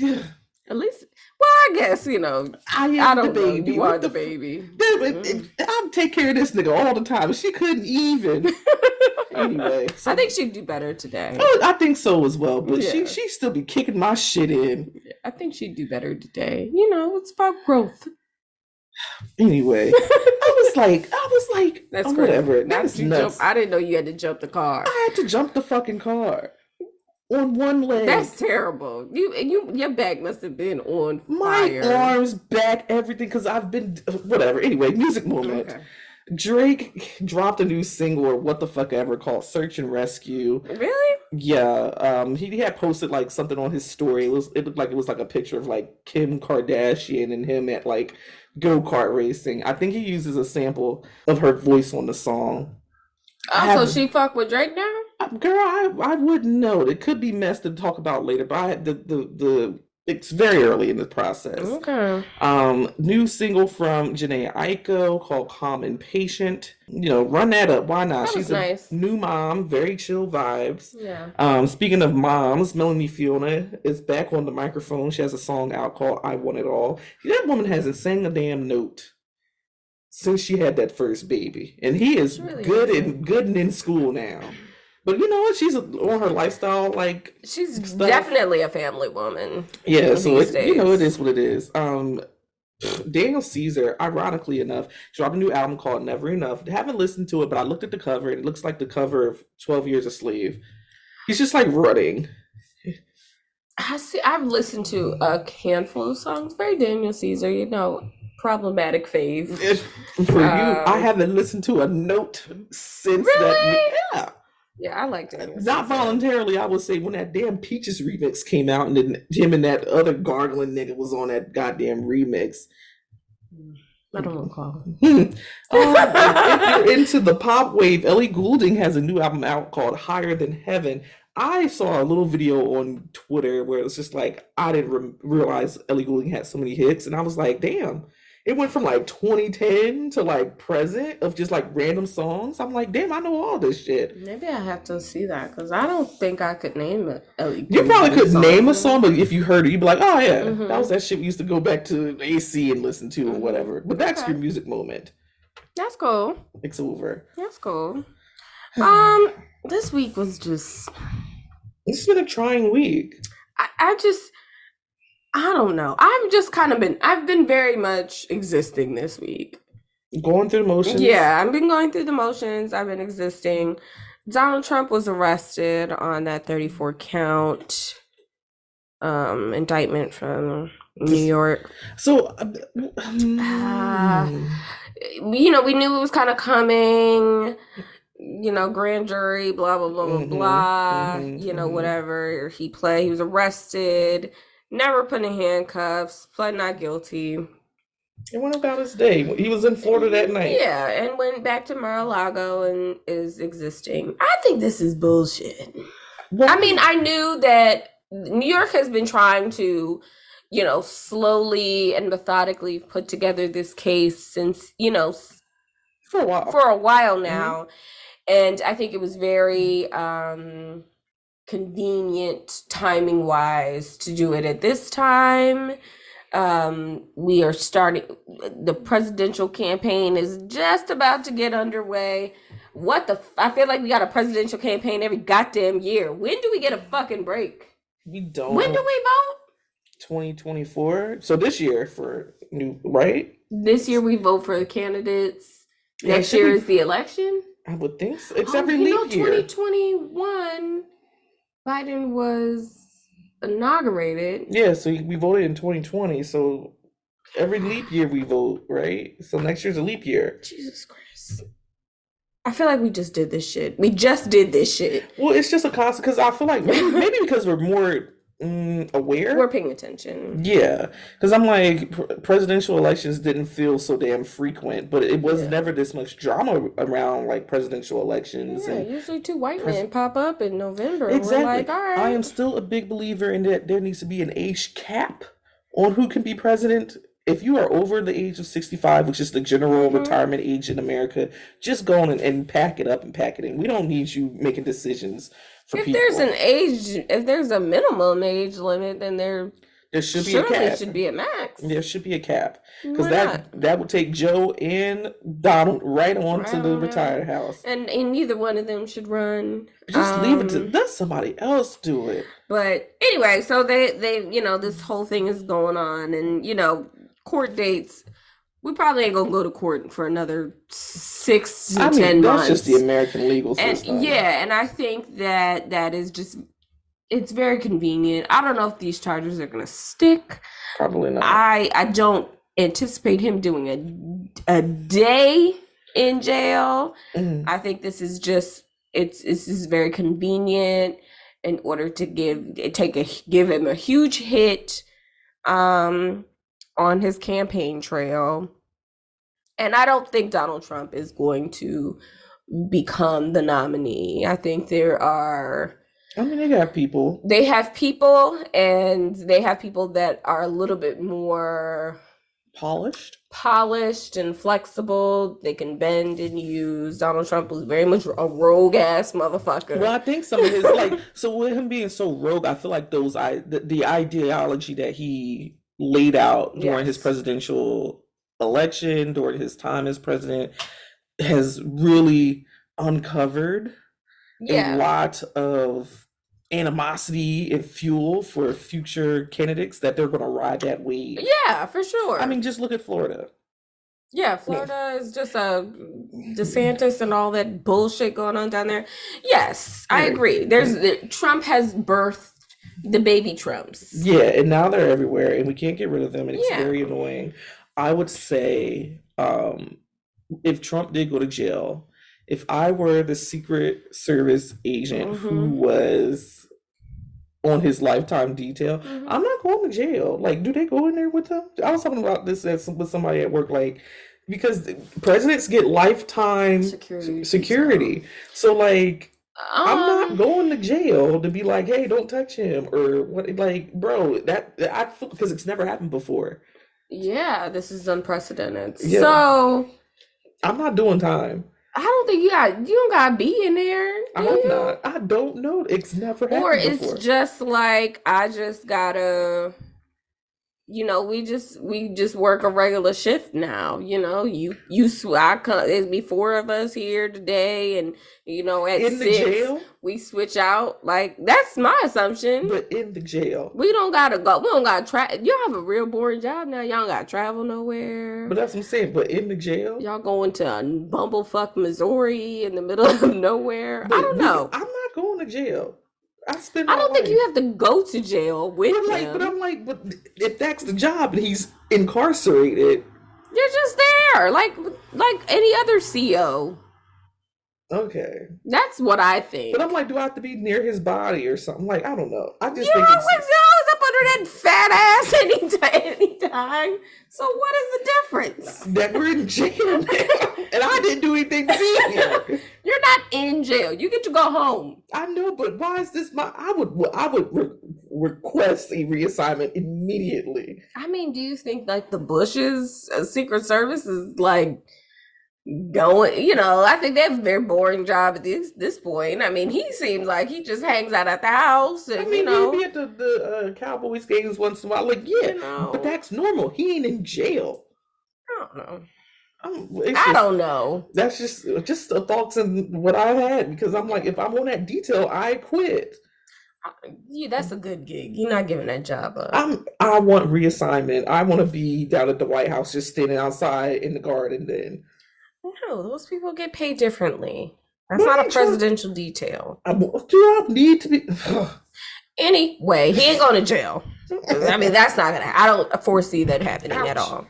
[SPEAKER 2] At least well, I guess, you know,
[SPEAKER 1] I am
[SPEAKER 2] I
[SPEAKER 1] the
[SPEAKER 2] don't know.
[SPEAKER 1] baby.
[SPEAKER 2] You
[SPEAKER 1] What
[SPEAKER 2] are the
[SPEAKER 1] f-
[SPEAKER 2] baby.
[SPEAKER 1] It- mm-hmm. I'll take care of this nigga all the time. She couldn't even. *laughs* anyway, so-
[SPEAKER 2] I think she'd do better today.
[SPEAKER 1] Oh, I think so as well. But she
[SPEAKER 2] Yeah.
[SPEAKER 1] she still be kicking my shit in.
[SPEAKER 2] I think she'd do better today. You know, it's about growth.
[SPEAKER 1] Anyway, I was *laughs* like, I was like,
[SPEAKER 2] That's
[SPEAKER 1] oh,
[SPEAKER 2] great.
[SPEAKER 1] whatever. That's nuts.
[SPEAKER 2] Jump, I didn't know you had to jump the car.
[SPEAKER 1] I had to jump the fucking car on one leg.
[SPEAKER 2] That's terrible. You you your back must have been on
[SPEAKER 1] my
[SPEAKER 2] fire.
[SPEAKER 1] arms, back, everything. Because I've been *laughs* whatever. Anyway, music moment.
[SPEAKER 2] Okay.
[SPEAKER 1] Drake dropped a new single or what the fuck ever called "Search and Rescue."
[SPEAKER 2] Really?
[SPEAKER 1] Yeah, um, he, he had posted like something on his story. It was it looked like it was like a picture of like Kim Kardashian and him at like go kart racing. I think he uses a sample of her voice on the song.
[SPEAKER 2] Oh, so she fuck with Drake now?
[SPEAKER 1] Girl, I I wouldn't know. It could be messed to talk about later, but I the the the it's very early in the process.
[SPEAKER 2] Okay.
[SPEAKER 1] Um, new single from Jhené Aiko called "Calm and Patient." You know, run that up. Why not? She's a
[SPEAKER 2] nice.
[SPEAKER 1] new mom, very chill vibes.
[SPEAKER 2] Yeah.
[SPEAKER 1] Um, speaking of moms, Melanie Fiona is back on the microphone. She has a song out called "I Want It All." That woman hasn't sang a damn note since she had that first baby, and he is
[SPEAKER 2] really
[SPEAKER 1] good and good and in school now. But you know what? She's on her lifestyle, like
[SPEAKER 2] She's
[SPEAKER 1] stuff.
[SPEAKER 2] definitely a family woman.
[SPEAKER 1] yeah. So it, you know, it is what it is. Um, *sniffs* Daniel Caesar, ironically enough, dropped a new album called Never Enough. Haven't listened to it, but I looked at the cover, and it looks like the cover of Twelve Years a Slave. He's just like running.
[SPEAKER 2] I see. I've listened to a handful of songs. Very Daniel Caesar, you know, problematic fave. *laughs*
[SPEAKER 1] For you, I
[SPEAKER 2] Um,
[SPEAKER 1] haven't listened to a note since that.
[SPEAKER 2] Really?
[SPEAKER 1] Yeah.
[SPEAKER 2] Yeah, I like Daniel.
[SPEAKER 1] Not voluntarily, I would say when that damn Peaches remix came out, and then him and that other gargling nigga was on that goddamn remix.
[SPEAKER 2] I don't recall. *laughs*
[SPEAKER 1] Um, if you're into the pop wave, Ellie Goulding has a new album out called Higher Than Heaven. I saw a little video on Twitter where it was just like I didn't re- realize Ellie Goulding had so many hits, and I was like, damn. It went from like 2010 to like present of just like random songs. I'm like, damn, I know all this shit.
[SPEAKER 2] Maybe I have to see that because I don't think I could name it.
[SPEAKER 1] You probably could name a song, but if you heard it, you'd be like, "Oh yeah,
[SPEAKER 2] Mhm.
[SPEAKER 1] that was that shit we used to go back to AC and listen to or
[SPEAKER 2] Mhm.
[SPEAKER 1] whatever." But that's
[SPEAKER 2] Okay.
[SPEAKER 1] your music moment.
[SPEAKER 2] That's cool.
[SPEAKER 1] It's over.
[SPEAKER 2] That's cool. *sighs* Um, this week was just
[SPEAKER 1] It's been a trying week.
[SPEAKER 2] I, I just I don't know. I've just kind of been I've been very much existing this week.
[SPEAKER 1] Going through the motions.
[SPEAKER 2] Yeah, I've been going through the motions. I've been existing. Donald Trump was arrested on that 34 count um indictment from New York.
[SPEAKER 1] So, uh,
[SPEAKER 2] Ah.
[SPEAKER 1] mm,
[SPEAKER 2] You know, we knew it was kind of coming. You know, grand jury, blah blah blah blah
[SPEAKER 1] Mhm,
[SPEAKER 2] blah.
[SPEAKER 1] mhm,
[SPEAKER 2] you know,
[SPEAKER 1] mhm.
[SPEAKER 2] whatever he pled. He was arrested, never put in handcuffs, pled not guilty.
[SPEAKER 1] it went about his day. He was in Florida that night.
[SPEAKER 2] Yeah, and went back to Mar-a-Lago and is existing. I think this is bullshit.
[SPEAKER 1] Well,
[SPEAKER 2] I mean, I knew that New York has been trying to, you know, slowly and methodically put together this case since, you know,
[SPEAKER 1] for a while.
[SPEAKER 2] for a while now. And I think it was very um convenient timing wise to do it at this time. Um we are starting the presidential campaign is just about to get underway. What the f- I feel like we got a presidential campaign every goddamn year. When do we get a fucking break?
[SPEAKER 1] we don't.
[SPEAKER 2] When do we vote?
[SPEAKER 1] 2024. So this year for new, right?
[SPEAKER 2] This year we vote for the candidates.
[SPEAKER 1] Yeah,
[SPEAKER 2] Next year
[SPEAKER 1] be-
[SPEAKER 2] is the election.
[SPEAKER 1] I would think so. It's
[SPEAKER 2] Oh,
[SPEAKER 1] every
[SPEAKER 2] you know,
[SPEAKER 1] year.
[SPEAKER 2] 2021, Biden was inaugurated.
[SPEAKER 1] Yeah, so we voted in 2020. So every leap year we vote, right? So next year's a leap year.
[SPEAKER 2] Jesus Christ. I feel like we just did this shit. We just did this shit.
[SPEAKER 1] Well, it's just a constant because I feel like maybe, *laughs* maybe because we're more mm, aware.
[SPEAKER 2] We're paying attention.
[SPEAKER 1] Yeah, because I'm like pr- presidential elections didn't feel so damn frequent, but it was
[SPEAKER 2] Yeah.
[SPEAKER 1] never this much drama around like presidential elections.
[SPEAKER 2] Yeah,
[SPEAKER 1] and
[SPEAKER 2] usually two white
[SPEAKER 1] pres-
[SPEAKER 2] men pop up in November.
[SPEAKER 1] exactly,
[SPEAKER 2] like, all right.
[SPEAKER 1] I am still a big believer in that there needs to be an age cap on who can be president. If you are over the age of 65, which is the general
[SPEAKER 2] Mhm.
[SPEAKER 1] retirement age in America, just go on and, and pack it up and pack it in. We don't need you making decisions for
[SPEAKER 2] if
[SPEAKER 1] people.
[SPEAKER 2] there's an age, if there's a minimum age limit, then there
[SPEAKER 1] there should be a cap.
[SPEAKER 2] should be a max.
[SPEAKER 1] There should be a cap. Because that that would take Joe and Donald right on
[SPEAKER 2] Right
[SPEAKER 1] to the
[SPEAKER 2] on
[SPEAKER 1] retired house.
[SPEAKER 2] And, and neither one of them should run.
[SPEAKER 1] Just leave it to
[SPEAKER 2] Um,
[SPEAKER 1] let somebody else do it.
[SPEAKER 2] But anyway, so they they you know this whole thing is going on, and you know court dates. We probably ain't gonna go to court for another six to
[SPEAKER 1] I mean,
[SPEAKER 2] ten
[SPEAKER 1] that's
[SPEAKER 2] months.
[SPEAKER 1] just the American legal system.
[SPEAKER 2] and yeah, and I think that that is just it's very convenient. I don't know if these charges are gonna stick.
[SPEAKER 1] probably not.
[SPEAKER 2] I I don't anticipate him doing a a day in jail.
[SPEAKER 1] Mm.
[SPEAKER 2] I think this is just it's this is very convenient in order to give take a give him a huge hit um on his campaign trail. And I don't think Donald Trump is going to become the nominee. I think there are
[SPEAKER 1] I mean, they have people.
[SPEAKER 2] they have people and they have people that are a little bit more
[SPEAKER 1] Polished.
[SPEAKER 2] polished and flexible. They can bend and use. Donald Trump was very much a rogue ass motherfucker.
[SPEAKER 1] Well, I think some of his like so with him being so rogue, I feel like those I the, the ideology that he laid out during his presidential election, during his time as president, has really uncovered a lot of animosity and fuel for future candidates that they're going to ride that wave.
[SPEAKER 2] Yeah, for sure.
[SPEAKER 1] I mean, just look at Florida.
[SPEAKER 2] Yeah, Florida is just a DeSantis and all that bullshit going on down there. Yes, I agree. There's Trump has birthed the baby Trumps.
[SPEAKER 1] Yeah, and now they're everywhere, and we can't get rid of them, and it's
[SPEAKER 2] Yeah.
[SPEAKER 1] very annoying. I would say, um, if Trump did go to jail, if I were the Secret Service agent who
[SPEAKER 2] Mhm.
[SPEAKER 1] was on his lifetime detail,
[SPEAKER 2] Mhm.
[SPEAKER 1] I'm not going to jail. Like, do they go in there with them? I was talking about this at some, with somebody at work, like, because presidents get lifetime
[SPEAKER 2] Security.
[SPEAKER 1] security. So, like, I'm not
[SPEAKER 2] Um,
[SPEAKER 1] going to jail to be like, hey, don't touch him or what. Like, bro, that I feel because it's never happened before.
[SPEAKER 2] Yeah, this is unprecedented.
[SPEAKER 1] Yeah.
[SPEAKER 2] So
[SPEAKER 1] I'm not doing time.
[SPEAKER 2] I don't think you got you don't gotta be in there.
[SPEAKER 1] I
[SPEAKER 2] do
[SPEAKER 1] hope
[SPEAKER 2] you?
[SPEAKER 1] not. I don't know. It's never happened
[SPEAKER 2] Or it's
[SPEAKER 1] before.
[SPEAKER 2] just like I just gotta you know, we just we just work a regular shift now. You know, you you sw- I come it'd be four of us here today, and you know at
[SPEAKER 1] in the
[SPEAKER 2] six
[SPEAKER 1] jail,
[SPEAKER 2] we switch out. Like that's my assumption.
[SPEAKER 1] but in the jail.
[SPEAKER 2] we don't gotta go. We don't gotta try. Y'all have a real boring job now. Y'all gotta travel nowhere.
[SPEAKER 1] But that's what I'm saying. But in the jail,
[SPEAKER 2] Y'all going to Bumblefuck, Missouri, in the middle *laughs* of nowhere. I don't know.
[SPEAKER 1] I'm not going to jail. I spend.
[SPEAKER 2] I don't think you have to go to jail with
[SPEAKER 1] But like,
[SPEAKER 2] him.
[SPEAKER 1] but I'm like, but if that's the job and he's incarcerated,
[SPEAKER 2] You're just there, like like any other CEO.
[SPEAKER 1] okay.
[SPEAKER 2] That's what I think.
[SPEAKER 1] But I'm like, do I have to be near his body or something? Like, I don't know. I just
[SPEAKER 2] you
[SPEAKER 1] think
[SPEAKER 2] always
[SPEAKER 1] it's.
[SPEAKER 2] That fat ass *laughs* anytime, anytime. So what is the difference?
[SPEAKER 1] that we're in jail now, and I didn't do anything to be here. *laughs*
[SPEAKER 2] You're not in jail. You get to go home.
[SPEAKER 1] I know, but why is this my? I would, I would re- request a reassignment immediately.
[SPEAKER 2] I mean, do you think like the Bushes uh, Secret Service is like going? You know, I think have a very boring job at this this point. I mean, he seems like he just hangs out at the house, and
[SPEAKER 1] I
[SPEAKER 2] you
[SPEAKER 1] mean,
[SPEAKER 2] know,
[SPEAKER 1] he'd be at the, the uh, Cowboys games once in a while. Like, yeah,
[SPEAKER 2] you know.
[SPEAKER 1] but that's normal. He ain't in jail.
[SPEAKER 2] I don't know. I
[SPEAKER 1] just-
[SPEAKER 2] don't know.
[SPEAKER 1] That's just just the thoughts and what I had because I'm like, if I'm on that detail, I quit.
[SPEAKER 2] Yeah, that's a good gig. You're not giving that job up.
[SPEAKER 1] I'm I want reassignment. I want to be down at the White House, just standing outside in the garden. Then
[SPEAKER 2] No, those people get paid differently. That's not a presidential detail.
[SPEAKER 1] I, do I need to be?
[SPEAKER 2] Anyway, he ain't going to jail. I mean, that's not gonna. I don't foresee that happening at all.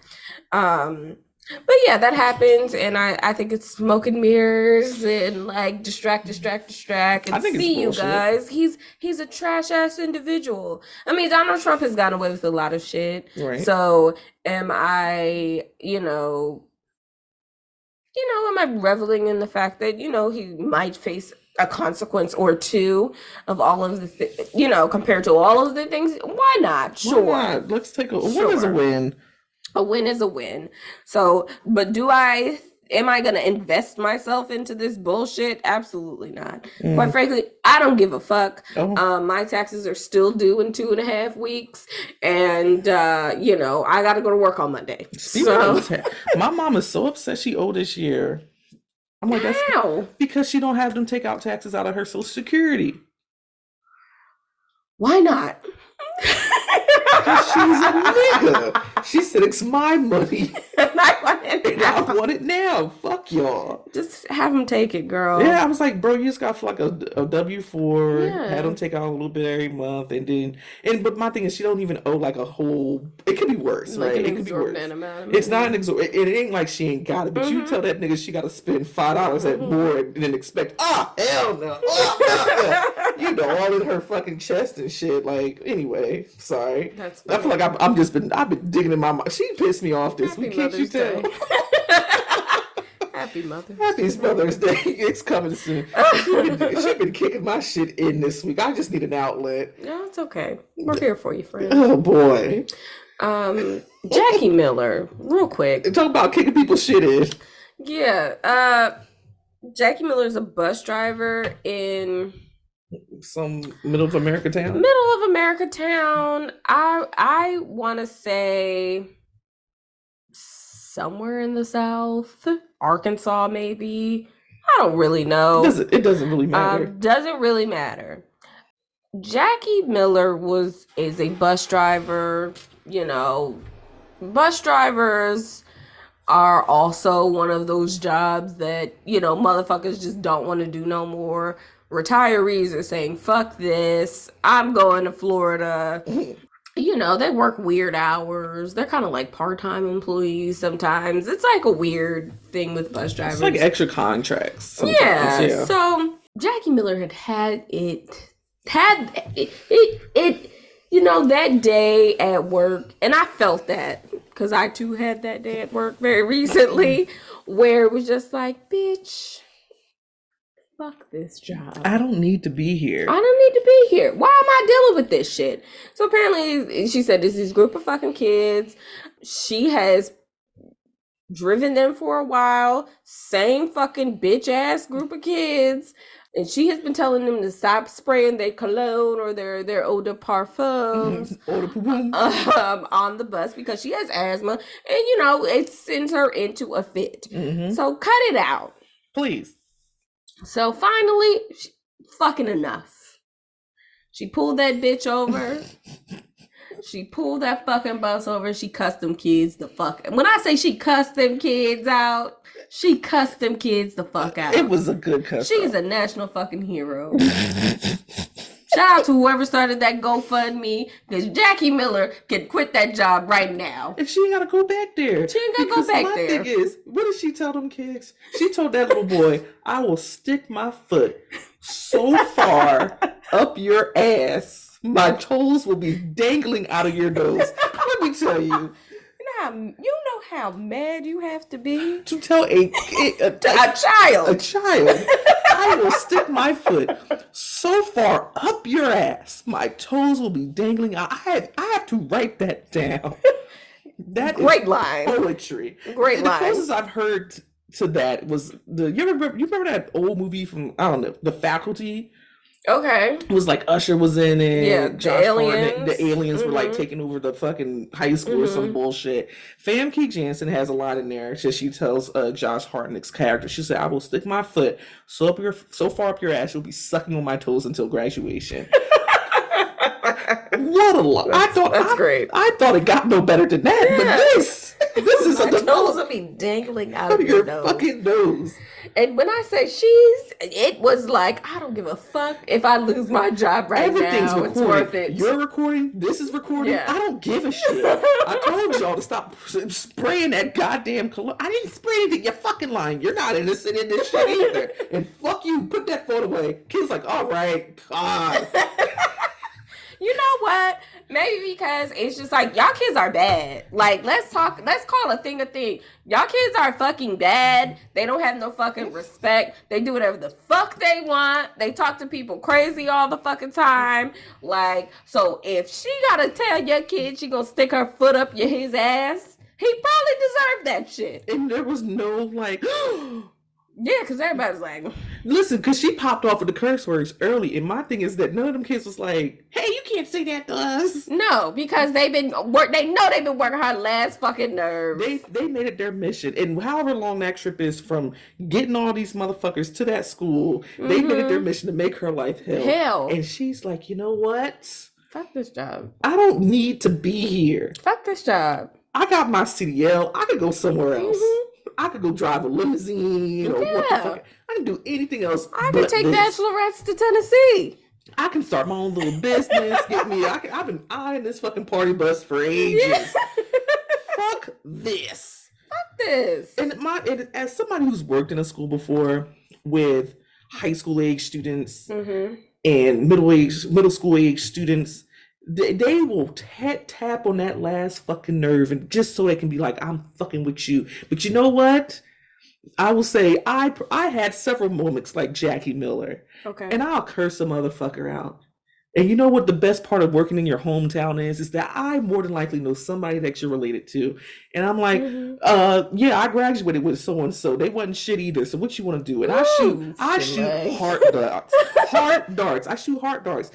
[SPEAKER 2] Um, but yeah, that happens, and I I think it's smoke and mirrors and like distract, distract, distract, and
[SPEAKER 1] I think
[SPEAKER 2] see you guys. He's he's a trash ass individual. I mean, Donald Trump has gotten away with a lot of shit.
[SPEAKER 1] right.
[SPEAKER 2] So am I, you know, you know, am I reveling in the fact that, you know, he might face a consequence or two of all of the, th- you know, compared to all of the things? Why not?
[SPEAKER 1] Why
[SPEAKER 2] Sure.
[SPEAKER 1] not? Let's take a win is a win.
[SPEAKER 2] A win is a win. So, but do I, am I going to invest myself into this bullshit? Absolutely not.
[SPEAKER 1] Mm.
[SPEAKER 2] Quite frankly, I don't give a fuck.
[SPEAKER 1] Oh,
[SPEAKER 2] Um, my taxes are still due in two and a half weeks, and uh, you know I got to go to work on Monday. So
[SPEAKER 1] ta- my mom is so upset she owed this year. I'm like, that's
[SPEAKER 2] how?
[SPEAKER 1] because she don't have them take out taxes out of her Social Security.
[SPEAKER 2] Why not?
[SPEAKER 1] 'Cause she's a nigga. She said it's my money *laughs*
[SPEAKER 2] I want it
[SPEAKER 1] and I
[SPEAKER 2] now.
[SPEAKER 1] want it now. Fuck y'all.
[SPEAKER 2] Just have him take it, girl.
[SPEAKER 1] Yeah, I was like, bro, you just got like a, a W four.
[SPEAKER 2] Yeah.
[SPEAKER 1] Had them take out a little bit every month, and then and but my thing is, she don't even owe like a whole. It could be worse,
[SPEAKER 2] Like
[SPEAKER 1] right? It could be worse.
[SPEAKER 2] exorbitant
[SPEAKER 1] It's not an exor. It, it ain't like she ain't got it, but you
[SPEAKER 2] Mhm.
[SPEAKER 1] tell that nigga she got to spend five dollars at
[SPEAKER 2] Mhm.
[SPEAKER 1] board and then expect, ah, hell no, ah, *laughs* you know, all in her fucking chest and shit. Like, anyway, sorry.
[SPEAKER 2] That's
[SPEAKER 1] I feel like I'm, I'm just been I've been digging in my mind. She pissed me off this
[SPEAKER 2] Happy
[SPEAKER 1] week. Can't you tell? *laughs*
[SPEAKER 2] Happy Mother's
[SPEAKER 1] Happy Mother's Day. *laughs* It's coming soon. She been, she been kicking my shit in this week. I just need an outlet.
[SPEAKER 2] No, it's okay. We're here for you, friend.
[SPEAKER 1] Oh boy.
[SPEAKER 2] Um, Jackie Miller, real quick.
[SPEAKER 1] Talk about kicking people shit in.
[SPEAKER 2] Yeah, uh, Jackie Miller is a bus driver in
[SPEAKER 1] Some middle of America town.
[SPEAKER 2] middle of America town. I I want to say somewhere in the South, Arkansas, maybe. I don't really know.
[SPEAKER 1] It doesn't, it doesn't really matter.
[SPEAKER 2] Um, doesn't really matter. Jackie Miller was is a bus driver. You know, bus drivers are also one of those jobs that you know motherfuckers just don't want to do no more. Retirees are saying, "Fuck this! I'm going to Florida." *laughs* you know, they work weird hours. They're kind of like part-time employees sometimes. It's like a weird thing with bus drivers.
[SPEAKER 1] it's like extra contracts. sometimes,
[SPEAKER 2] Yeah.
[SPEAKER 1] yeah.
[SPEAKER 2] So Jackie Miller had had it, had it, it, it, you know, that day at work, and I felt that because I too had that day at work very *laughs* recently, where it was just like, bitch, fuck this job.
[SPEAKER 1] I don't need to be here.
[SPEAKER 2] I don't need to be here. Why am I dealing with this shit? So apparently, she said this is group of fucking kids. She has driven them for a while. Same fucking bitch ass group of kids. And she has been telling them to stop spraying their cologne or their their eau de parfums *laughs* *laughs* um, on the bus because she has asthma, and you know it sends her into a fit.
[SPEAKER 1] Mhm.
[SPEAKER 2] So cut it out.
[SPEAKER 1] Please.
[SPEAKER 2] So finally, she, fucking enough. She pulled that bitch over. *laughs* she pulled that fucking bus over. She cussed them kids the fuck. Out. When I say she cussed them kids out, she cussed them kids the fuck out.
[SPEAKER 1] It was a good cuss.
[SPEAKER 2] She's a national fucking hero. *laughs* Shout out to whoever started that GoFundMe because Jackie Miller can quit that job right now.
[SPEAKER 1] If she ain't gotta go back there.
[SPEAKER 2] She ain't gotta go back
[SPEAKER 1] my
[SPEAKER 2] there.
[SPEAKER 1] thing is, what did she tell them kids? She told that little boy, I will stick my foot so far *laughs* up your ass, my toes will be dangling out of your nose. Let me tell you,
[SPEAKER 2] You know how, you how mad you have to be?
[SPEAKER 1] to tell a kid, a, *laughs*
[SPEAKER 2] A child.
[SPEAKER 1] a child, I will stick my foot so far up your ass, my toes will be dangling. I have, I have to write that down. That
[SPEAKER 2] Great line.
[SPEAKER 1] poetry.
[SPEAKER 2] Great
[SPEAKER 1] the
[SPEAKER 2] line.
[SPEAKER 1] closest I've heard to that was the you remember you remember that old movie from I don't know the Faculty
[SPEAKER 2] Okay.
[SPEAKER 1] it was like Usher was in it
[SPEAKER 2] Yeah, the
[SPEAKER 1] Josh Hartnett,
[SPEAKER 2] aliens.
[SPEAKER 1] the aliens were like
[SPEAKER 2] Mhm.
[SPEAKER 1] taking over the fucking high school or some
[SPEAKER 2] Mhm.
[SPEAKER 1] bullshit Famke Janssen has a line in there she she tells uh, Josh Hartnett's character she said I will stick my foot so up your so far up your ass you'll be sucking on my toes until graduation *laughs* *laughs* what a lie I thought
[SPEAKER 2] that's
[SPEAKER 1] I,
[SPEAKER 2] great.
[SPEAKER 1] I thought it got no better than that
[SPEAKER 2] Yeah.
[SPEAKER 1] but this this is *laughs* a
[SPEAKER 2] My toes
[SPEAKER 1] development
[SPEAKER 2] will be dangling out
[SPEAKER 1] out
[SPEAKER 2] of your nose.
[SPEAKER 1] fucking nose.
[SPEAKER 2] And when I say she's, it was like I don't give a fuck if I lose my job right
[SPEAKER 1] Everything's
[SPEAKER 2] now. It's worth it.
[SPEAKER 1] You're recording. This is recording.
[SPEAKER 2] Yeah.
[SPEAKER 1] I don't give a *laughs* shit. I told y'all to stop spraying that goddamn cologne. I didn't spray anything. You're fucking lying. You're not innocent in this shit either. And fuck you. Put that phone away. Kid's like, all right, God.
[SPEAKER 2] You know what? Maybe because it's just like y'all kids are bad. Like let's talk. Let's call a thing a thing. Y'all kids are fucking bad. They don't have no fucking respect. They do whatever the fuck they want. They talk to people crazy all the fucking time. Like so, if she gotta tell your kid she gonna stick her foot up your his ass, he probably deserved that shit.
[SPEAKER 1] And there was no like. *gasps* *gasps* *gasps*
[SPEAKER 2] Yeah, because everybody's like,
[SPEAKER 1] Listen, because she popped off with the curse words early, and my thing is that none of them kids was like, "Hey, you can't say that to us."
[SPEAKER 2] no, because they've been work. They know they've been working hard last fucking nerve.
[SPEAKER 1] They they made it their mission, and however long that trip is from getting all these motherfuckers to that school, they made it their mission to make her life hell.
[SPEAKER 2] Hell.
[SPEAKER 1] And she's like, you know what?
[SPEAKER 2] Fuck this job.
[SPEAKER 1] I don't need to be here.
[SPEAKER 2] Fuck this job.
[SPEAKER 1] I got my CDL. I could go somewhere else.
[SPEAKER 2] Mhm.
[SPEAKER 1] I could go drive a limousine or what the fuck. I can do anything else.
[SPEAKER 2] I could take
[SPEAKER 1] this.
[SPEAKER 2] bachelorettes to Tennessee.
[SPEAKER 1] I can start my own little business. Get me. I can, I've been eyeing this fucking party bus for ages.
[SPEAKER 2] Yeah. *laughs*
[SPEAKER 1] Fuck this.
[SPEAKER 2] Fuck this.
[SPEAKER 1] and my and as somebody who's worked in a school before with high school age students
[SPEAKER 2] Mm-hmm.
[SPEAKER 1] and middle age middle school age students they, they will tap tap on that last fucking nerve and just so they can be like i'm fucking with you but you know what i will say i i had several moments like jackie miller
[SPEAKER 2] Okay.
[SPEAKER 1] and i'll curse a motherfucker out and you know what the best part of working in your hometown is is that i more than likely know somebody that you're related to and i'm like
[SPEAKER 2] Mhm.
[SPEAKER 1] uh yeah, I graduated with so and so. They wasn't shit either. So what you want to do? And I shoot I shoot heart *laughs* darts. heart darts. I shoot heart darts.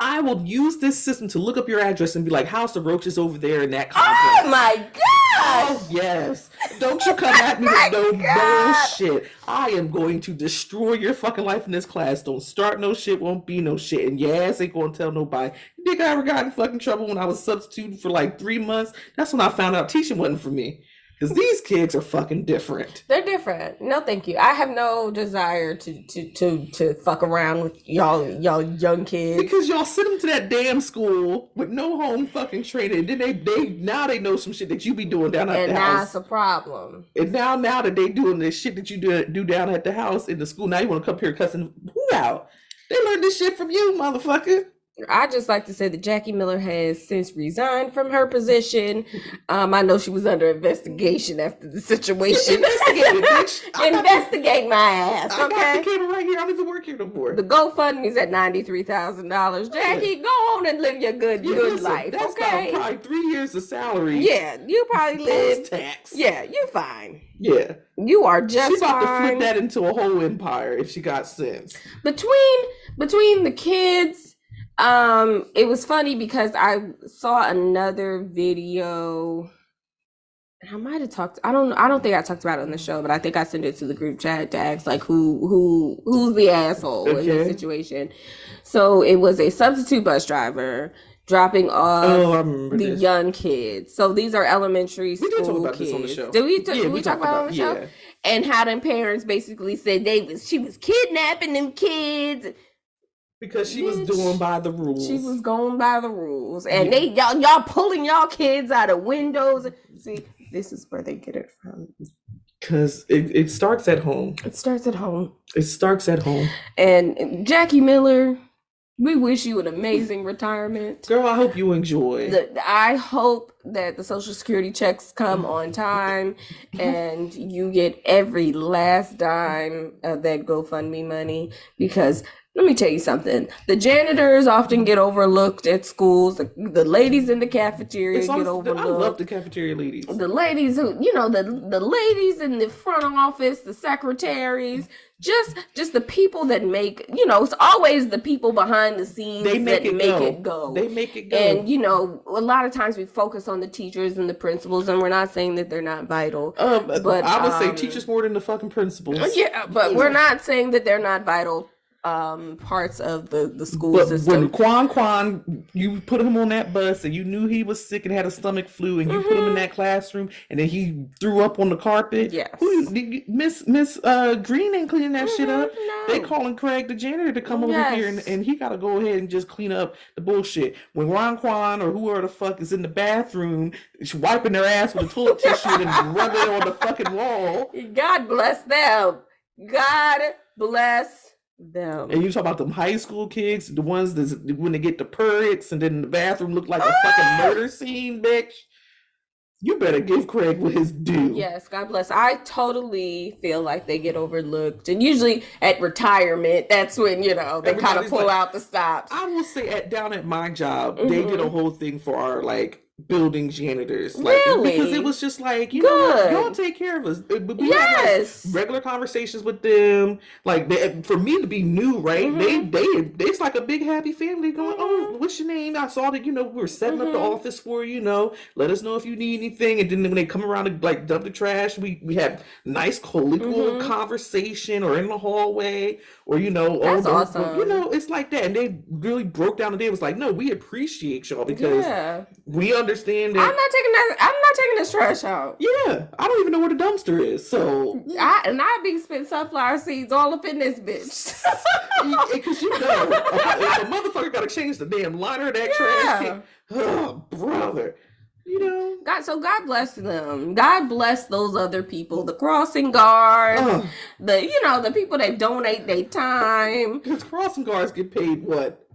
[SPEAKER 1] I will use this system to look up your address and be like, House of Roaches over there in that oh complex.
[SPEAKER 2] Oh my god!
[SPEAKER 1] Oh yes. Don't you come at me *laughs* oh with no
[SPEAKER 2] God.
[SPEAKER 1] bullshit. I am going to destroy your fucking life in this class. Don't start no shit, won't be no shit. And ass ain't gonna tell nobody. You think I ever got in fucking trouble when I was substituting for like three months? That's when I found out teaching wasn't for me. Because these kids are fucking different.
[SPEAKER 2] They're different. No, thank you. I have no desire to to to to fuck around with y'all y'all young kids.
[SPEAKER 1] Because y'all send them to that damn school with no home fucking training. Then they they now they know some shit that you be doing down at
[SPEAKER 2] And
[SPEAKER 1] the
[SPEAKER 2] now
[SPEAKER 1] house.
[SPEAKER 2] it's a problem.
[SPEAKER 1] And now, now that they doing this shit that you do, do down at the house in the school, now you want to come here cussing who out? They learned this shit from you, motherfucker.
[SPEAKER 2] I just like to say that Jackie Miller has since resigned from her position. Um, I know she was under investigation after the situation. *laughs*
[SPEAKER 1] Investigate bitch. I got,
[SPEAKER 2] Investigate my ass,
[SPEAKER 1] I got the
[SPEAKER 2] okay?
[SPEAKER 1] camera right here. I don't even work here no more.
[SPEAKER 2] The GoFundMe's at ninety three thousand dollars. Jackie, go on and live your good
[SPEAKER 1] Yeah,
[SPEAKER 2] good
[SPEAKER 1] listen,
[SPEAKER 2] life,
[SPEAKER 1] That's
[SPEAKER 2] okay?
[SPEAKER 1] probably three years of salary.
[SPEAKER 2] Yeah, you probably live.
[SPEAKER 1] Tax.
[SPEAKER 2] Yeah, you're fine.
[SPEAKER 1] Yeah.
[SPEAKER 2] You are just
[SPEAKER 1] She's about to flip that into a whole empire if she got sense.
[SPEAKER 2] between between the kids um it was funny because i saw another video i might have talked i don't i don't think i talked about it on the show but i think i sent it to the group chat to ask like who who who's the asshole in this situation. So it was a substitute bus driver dropping off
[SPEAKER 1] oh,
[SPEAKER 2] the
[SPEAKER 1] this.
[SPEAKER 2] young kids. So these are elementary
[SPEAKER 1] We
[SPEAKER 2] school
[SPEAKER 1] talk about
[SPEAKER 2] kids
[SPEAKER 1] this on the show.
[SPEAKER 2] did we, t-
[SPEAKER 1] yeah,
[SPEAKER 2] did we, talk about it on the show?
[SPEAKER 1] Yeah.
[SPEAKER 2] and how them parents basically said they was she was kidnapping them kids
[SPEAKER 1] Because she was doing by the rules.
[SPEAKER 2] She was going by the rules, and
[SPEAKER 1] Yeah.
[SPEAKER 2] they y'all y'all pulling y'all kids out of windows. See, this is where they get it from.
[SPEAKER 1] Because it, it starts at home.
[SPEAKER 2] It starts at home.
[SPEAKER 1] It starts at home.
[SPEAKER 2] And Jackie Miller, we wish you an amazing retirement.
[SPEAKER 1] Girl, I hope you enjoy.
[SPEAKER 2] The, I hope that the social security checks come on time and you get every last dime of that GoFundMe money because let me tell you something. The janitors often get overlooked at schools. The, the ladies in the cafeteria get overlooked.
[SPEAKER 1] I love the cafeteria ladies.
[SPEAKER 2] the ladies who you know the the ladies in the front office the secretaries just just the people that make you know it's always the people behind the scenes
[SPEAKER 1] They make
[SPEAKER 2] that
[SPEAKER 1] it
[SPEAKER 2] make
[SPEAKER 1] go.
[SPEAKER 2] it go
[SPEAKER 1] They make it go.
[SPEAKER 2] and you know a lot of times we focus on the teachers and the principals and we're not saying that they're not vital
[SPEAKER 1] um,
[SPEAKER 2] but,
[SPEAKER 1] I would say
[SPEAKER 2] um,
[SPEAKER 1] teachers more than the fucking principals.
[SPEAKER 2] yeah but we're not saying that they're not vital um parts of the the school
[SPEAKER 1] But
[SPEAKER 2] system
[SPEAKER 1] when Quan Quan, you put him on that bus and you knew he was sick and had a stomach flu, and you put him in
[SPEAKER 2] Mhm.
[SPEAKER 1] that classroom, and then he threw up on the carpet.
[SPEAKER 2] Yes.
[SPEAKER 1] Who, you- Miss Miss uh, Green ain't cleaning that shit up.
[SPEAKER 2] Mhm,
[SPEAKER 1] They calling Craig the janitor to come over here and, and he got to go ahead and just clean up the bullshit. When Ron Quan or whoever the fuck is in the bathroom wiping their ass with a toilet *laughs* tissue and rubbing it on the fucking wall.
[SPEAKER 2] god bless them god bless them
[SPEAKER 1] And you talk about them high school kids, the ones that when they get the periods and then the bathroom look like a fucking murder scene, bitch. You better give Craig what his due.
[SPEAKER 2] Yes, God bless. I totally feel like they get overlooked. And usually at retirement, that's when, you know, they kind of pull
[SPEAKER 1] like-
[SPEAKER 2] out the stops.
[SPEAKER 1] I will say at down at my job, they did a
[SPEAKER 2] Mhm.
[SPEAKER 1] whole thing for our like building janitors. Like because it was just like, you know what, y'all take care of us. But we had, like,
[SPEAKER 2] yes.
[SPEAKER 1] regular conversations with them. Like they, for me to be new, right?
[SPEAKER 2] Mhm.
[SPEAKER 1] They they it's like a big happy family going, Oh,
[SPEAKER 2] Mhm.
[SPEAKER 1] what's your name? I saw that, you know, we were setting up the
[SPEAKER 2] Mhm.
[SPEAKER 1] office for you, you know. Let us know if you need anything. And then when they come around to like dump the trash, we we have nice colloquial
[SPEAKER 2] Mhm.
[SPEAKER 1] conversation or in the hallway or you know,
[SPEAKER 2] That's
[SPEAKER 1] oh,
[SPEAKER 2] awesome.
[SPEAKER 1] you know, it's like that. And they really broke down the day. It was like, no, we appreciate y'all because
[SPEAKER 2] yeah.
[SPEAKER 1] we understand
[SPEAKER 2] I'm not taking that I'm not taking this trash out.
[SPEAKER 1] yeah, I don't even know where the dumpster is. So
[SPEAKER 2] I and I be spitting sunflower seeds all up in this bitch. *laughs*
[SPEAKER 1] Because you know, a, a motherfucker got to change the damn liner of that trash can, oh, brother. You know,
[SPEAKER 2] God so God bless them. God bless those other people, the crossing guards,
[SPEAKER 1] oh,
[SPEAKER 2] the you know, the people that donate their time.
[SPEAKER 1] because crossing guards get paid what?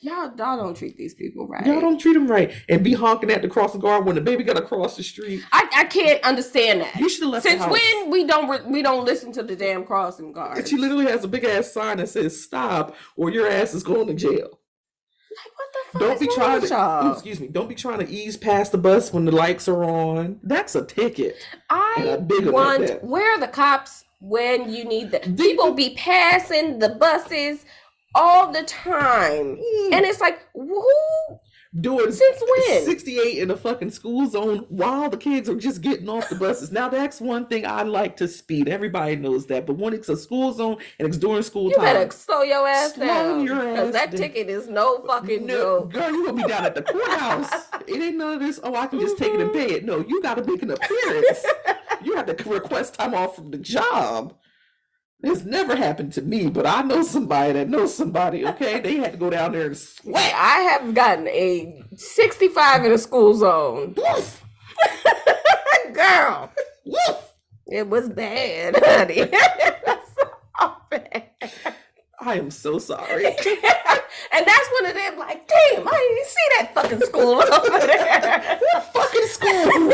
[SPEAKER 2] Y'all, y'all don't treat these people right.
[SPEAKER 1] Y'all don't treat them right and be honking at the crossing guard when the baby got to cross the street.
[SPEAKER 2] I, I can't understand that.
[SPEAKER 1] You should have left
[SPEAKER 2] Since when we don't re- we don't listen to the damn crossing
[SPEAKER 1] And
[SPEAKER 2] guards?
[SPEAKER 1] she literally has a big ass sign that says "Stop" or your ass is going to jail.
[SPEAKER 2] like, what the fuck
[SPEAKER 1] Don't be trying to.
[SPEAKER 2] y'all?
[SPEAKER 1] Mm, excuse me. Don't be trying to ease past the bus when the lights are on. That's a ticket.
[SPEAKER 2] I want where are the cops when you need them? People be passing the buses all the time,
[SPEAKER 1] Mm.
[SPEAKER 2] and it's like who
[SPEAKER 1] doing
[SPEAKER 2] Since when?
[SPEAKER 1] 68 in a fucking school zone while the kids are just getting off the buses. Now that's one thing I like to speed. Everybody knows that. But when it's a school zone and it's during school
[SPEAKER 2] You
[SPEAKER 1] time,
[SPEAKER 2] better slow your ass
[SPEAKER 1] Slow
[SPEAKER 2] down.
[SPEAKER 1] your
[SPEAKER 2] Because
[SPEAKER 1] ass
[SPEAKER 2] that
[SPEAKER 1] down.
[SPEAKER 2] ticket is no fucking
[SPEAKER 1] no,
[SPEAKER 2] joke.
[SPEAKER 1] girl, you gonna be down at the courthouse. *laughs* it ain't none of this. Oh, I can just take it and pay it. No, you got to make an appearance. you have to request time off from the job. It's never happened to me, but I know somebody that knows somebody. Okay, they had to go down there and sweat.
[SPEAKER 2] I have gotten a 65 in a school zone.
[SPEAKER 1] Woof, *laughs*
[SPEAKER 2] Girl,
[SPEAKER 1] woof.
[SPEAKER 2] it was bad, *laughs* honey. *laughs* It was so bad.
[SPEAKER 1] I am so sorry.
[SPEAKER 2] and that's one of them, like, damn, I didn't see that fucking school over there.
[SPEAKER 1] What fucking school?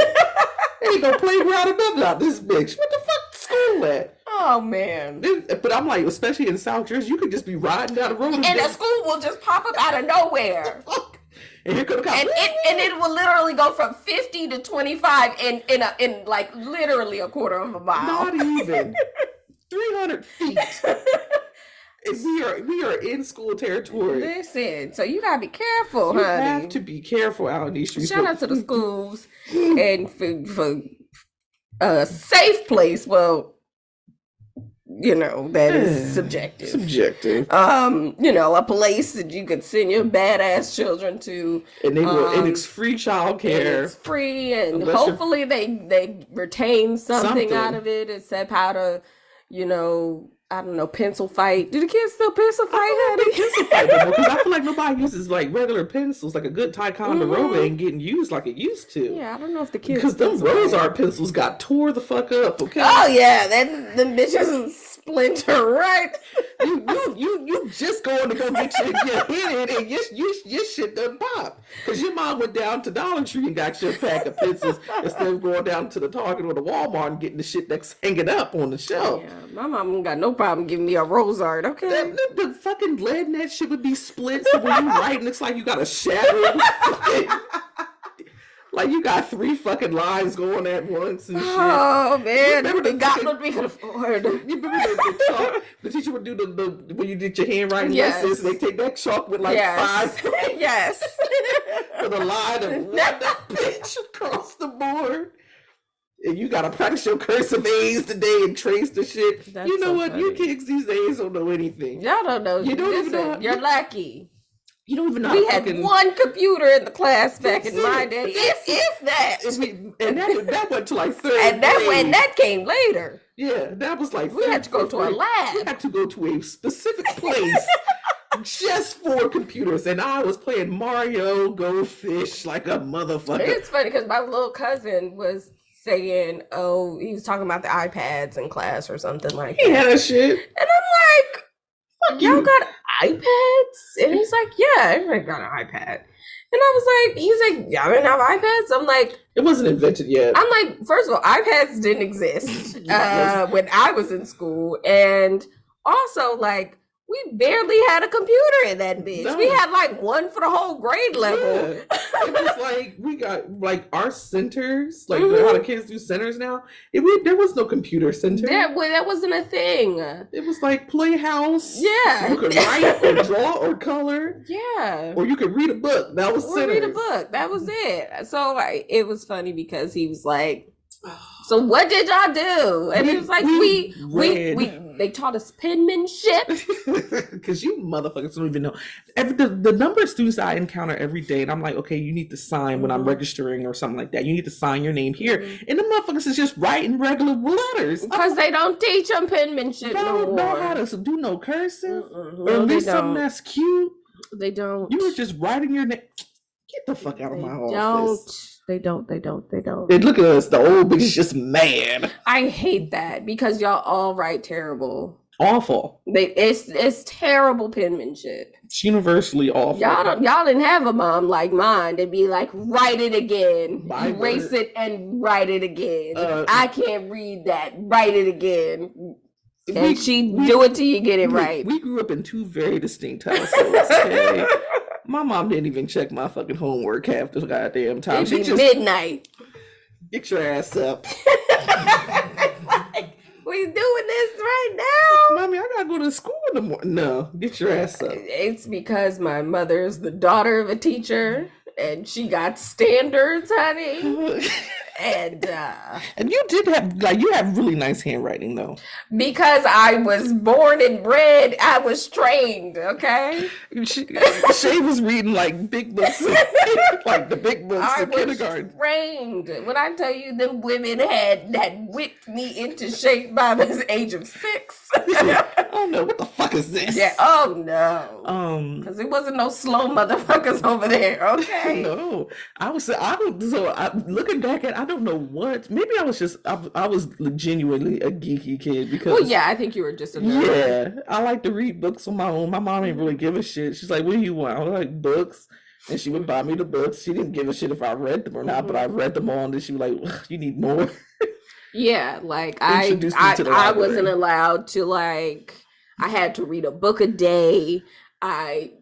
[SPEAKER 1] ain't no playground or nothing out this bitch. What the fuck school at?
[SPEAKER 2] Oh, man.
[SPEAKER 1] It- But I'm like, especially in South Jersey, you could just be riding down the road and,
[SPEAKER 2] And the school will just pop up out of nowhere. *laughs*
[SPEAKER 1] And here come
[SPEAKER 2] and it and it will literally go from 50 to 25 in in a, in like literally a quarter of a mile.
[SPEAKER 1] Not even *laughs* 300 feet. *laughs* We are we are in school territory.
[SPEAKER 2] Listen, so you gotta be careful,
[SPEAKER 1] You
[SPEAKER 2] honey.
[SPEAKER 1] have to be careful out in these streets.
[SPEAKER 2] Shout out to the schools and for for a safe place. Well, you know that is subjective.
[SPEAKER 1] subjective,
[SPEAKER 2] Um, you know, a place that you could send your badass children to.
[SPEAKER 1] and they will, and
[SPEAKER 2] um,
[SPEAKER 1] it's free child
[SPEAKER 2] and. It's free, and
[SPEAKER 1] Unless you're-
[SPEAKER 2] hopefully they they retain something, out of it, except how to, you know, I don't know, pencil fight. Do the kids still pencil fight, honey?
[SPEAKER 1] pencil fight because I feel like *laughs* nobody uses like regular pencils. Like a good Ticonderoga
[SPEAKER 2] Mhm.
[SPEAKER 1] ain't getting used like it used to.
[SPEAKER 2] Yeah, I don't know if the kids
[SPEAKER 1] Because them
[SPEAKER 2] pencil
[SPEAKER 1] RoseArt pencils got tore the fuck up. Okay.
[SPEAKER 2] Oh yeah, that the bitches splinter right. *laughs*
[SPEAKER 1] you, you you you just going to go get your, your hit in and your, your, your shit done pop. Because your mom went down to Dollar Tree and got your pack of pencils instead of going down to the Target or the Walmart and getting the shit that's hanging up on the shelf.
[SPEAKER 2] Yeah, my mom got no problem giving me a RoseArt. Okay.
[SPEAKER 1] That, the, the fucking lead in that shit would be split so when you write, it looks like you got a shadow. *laughs* like you got three fucking lines going at once and shit.
[SPEAKER 2] Oh man,
[SPEAKER 1] Remember the fucking-
[SPEAKER 2] what we could afford.
[SPEAKER 1] You remember the, the chalk? The teacher would do the, the when you did your handwriting
[SPEAKER 2] Yes.
[SPEAKER 1] lessons. They take that chalk with like
[SPEAKER 2] yes,
[SPEAKER 1] five *laughs*
[SPEAKER 2] yes. *laughs*
[SPEAKER 1] For the line of that bitch across the board. And you gotta practice your cursive A's today and trace the shit.
[SPEAKER 2] That's
[SPEAKER 1] you know
[SPEAKER 2] so
[SPEAKER 1] what? You kids these days don't know anything.
[SPEAKER 2] Y'all don't know.
[SPEAKER 1] You don't even
[SPEAKER 2] Listen,
[SPEAKER 1] know-
[SPEAKER 2] You're lucky.
[SPEAKER 1] You don't even know.
[SPEAKER 2] We
[SPEAKER 1] how
[SPEAKER 2] had
[SPEAKER 1] fucking,
[SPEAKER 2] one computer in the class back in my day, if if that.
[SPEAKER 1] if we, and that that went to like third.
[SPEAKER 2] And that when that came later.
[SPEAKER 1] yeah, that was like
[SPEAKER 2] We had to go to a
[SPEAKER 1] lab. We had to go to a specific *laughs* place just for computers, and I was playing Mario Go Fish like a motherfucker.
[SPEAKER 2] It's funny because my little cousin was saying, "Oh, he was talking about the iPads in class or something like that.
[SPEAKER 1] He
[SPEAKER 2] that,"
[SPEAKER 1] had a shit.
[SPEAKER 2] and I'm like,
[SPEAKER 1] Fuck
[SPEAKER 2] "Y'all
[SPEAKER 1] you.
[SPEAKER 2] got iPads?" And he's like, "Yeah, everybody got an iPad." And I was like, "He's like, y'all didn't have iPads?" I'm like,
[SPEAKER 1] It wasn't invented yet.
[SPEAKER 2] I'm like, first of all, iPads didn't exist *laughs* uh, when I was in school, and also like we barely had a computer in that bitch. We had like one for the whole grade level.
[SPEAKER 1] Yeah. it was like we got like our centers, like
[SPEAKER 2] Mhm.
[SPEAKER 1] how the kids do centers now. It we, there was no computer center.
[SPEAKER 2] That that wasn't a thing.
[SPEAKER 1] It was like playhouse.
[SPEAKER 2] Yeah.
[SPEAKER 1] you could write or *laughs* draw or color,
[SPEAKER 2] Yeah.
[SPEAKER 1] or you could read a book. That was
[SPEAKER 2] Or read a book. That was it. So like, it was funny because he was like, "So what did y'all do?" And
[SPEAKER 1] We-
[SPEAKER 2] it was like,
[SPEAKER 1] we
[SPEAKER 2] "We we we they taught us penmanship." *laughs*
[SPEAKER 1] Because you motherfuckers don't even know. Every the, the number of students I encounter every day, and I'm like, okay, you need to sign when I'm
[SPEAKER 2] Mhm.
[SPEAKER 1] registering or something like that. You need to sign your name here.
[SPEAKER 2] Mhm.
[SPEAKER 1] And the motherfuckers is just writing regular letters.
[SPEAKER 2] Because they don't teach them penmanship no
[SPEAKER 1] don't know how to do no cursive. Or at least something that's cute.
[SPEAKER 2] They don't.
[SPEAKER 1] You were just writing your name. Get the fuck out of
[SPEAKER 2] They
[SPEAKER 1] my
[SPEAKER 2] don't. They don't. They don't. They don't.
[SPEAKER 1] And look at us. The old bitch is just mad.
[SPEAKER 2] I hate that because y'all all write terrible.
[SPEAKER 1] Awful.
[SPEAKER 2] They it's it's terrible penmanship.
[SPEAKER 1] It's universally awful.
[SPEAKER 2] Y'all don't y'all didn't have a mom like mine to be like write it again,
[SPEAKER 1] My
[SPEAKER 2] erase
[SPEAKER 1] word.
[SPEAKER 2] it and write it again.
[SPEAKER 1] Uh,
[SPEAKER 2] I can't read that. Write it again,
[SPEAKER 1] We-
[SPEAKER 2] and she
[SPEAKER 1] we-
[SPEAKER 2] do it till you get it
[SPEAKER 1] we-
[SPEAKER 2] right.
[SPEAKER 1] We grew up in two very distinct households. Okay? *laughs* my mom didn't even check my fucking homework half the goddamn time.
[SPEAKER 2] It'd be
[SPEAKER 1] just
[SPEAKER 2] midnight.
[SPEAKER 1] get your ass up. *laughs*
[SPEAKER 2] like, we doing this right now.
[SPEAKER 1] Mommy, I gotta go to school in the morning. No, get your ass up.
[SPEAKER 2] It's because my mother's the daughter of a teacher, and she got standards, honey. *laughs* And uh
[SPEAKER 1] and you did have like you have really nice handwriting though.
[SPEAKER 2] because I was born and bred, I was trained, okay?
[SPEAKER 1] She, Shay was reading like big books, *laughs* like the big books
[SPEAKER 2] I
[SPEAKER 1] in
[SPEAKER 2] was
[SPEAKER 1] kindergarten.
[SPEAKER 2] trained. When I tell you them women had had whipped me into shape by the age of six.
[SPEAKER 1] I don't know what the fuck is this.
[SPEAKER 2] yeah, oh no.
[SPEAKER 1] Um.
[SPEAKER 2] Because it wasn't no slow motherfuckers *laughs* over there, okay? *laughs*
[SPEAKER 1] No, I was. I don't. So I, looking back at, I don't know what. Maybe I was just. I, I was genuinely a geeky kid because.
[SPEAKER 2] Well, yeah, I think you were just a nerd.
[SPEAKER 1] Yeah, I like to read books on my own. My mom didn't really give a shit. She's like, "What do you want?" I was like, "Books," and she would buy me the books. She didn't give a shit if I read them or not, but I mm-hmm. read them all, and then she was like, "You need more."
[SPEAKER 2] Yeah, like I, I, I wasn't allowed to like. I had to read a book a day. I.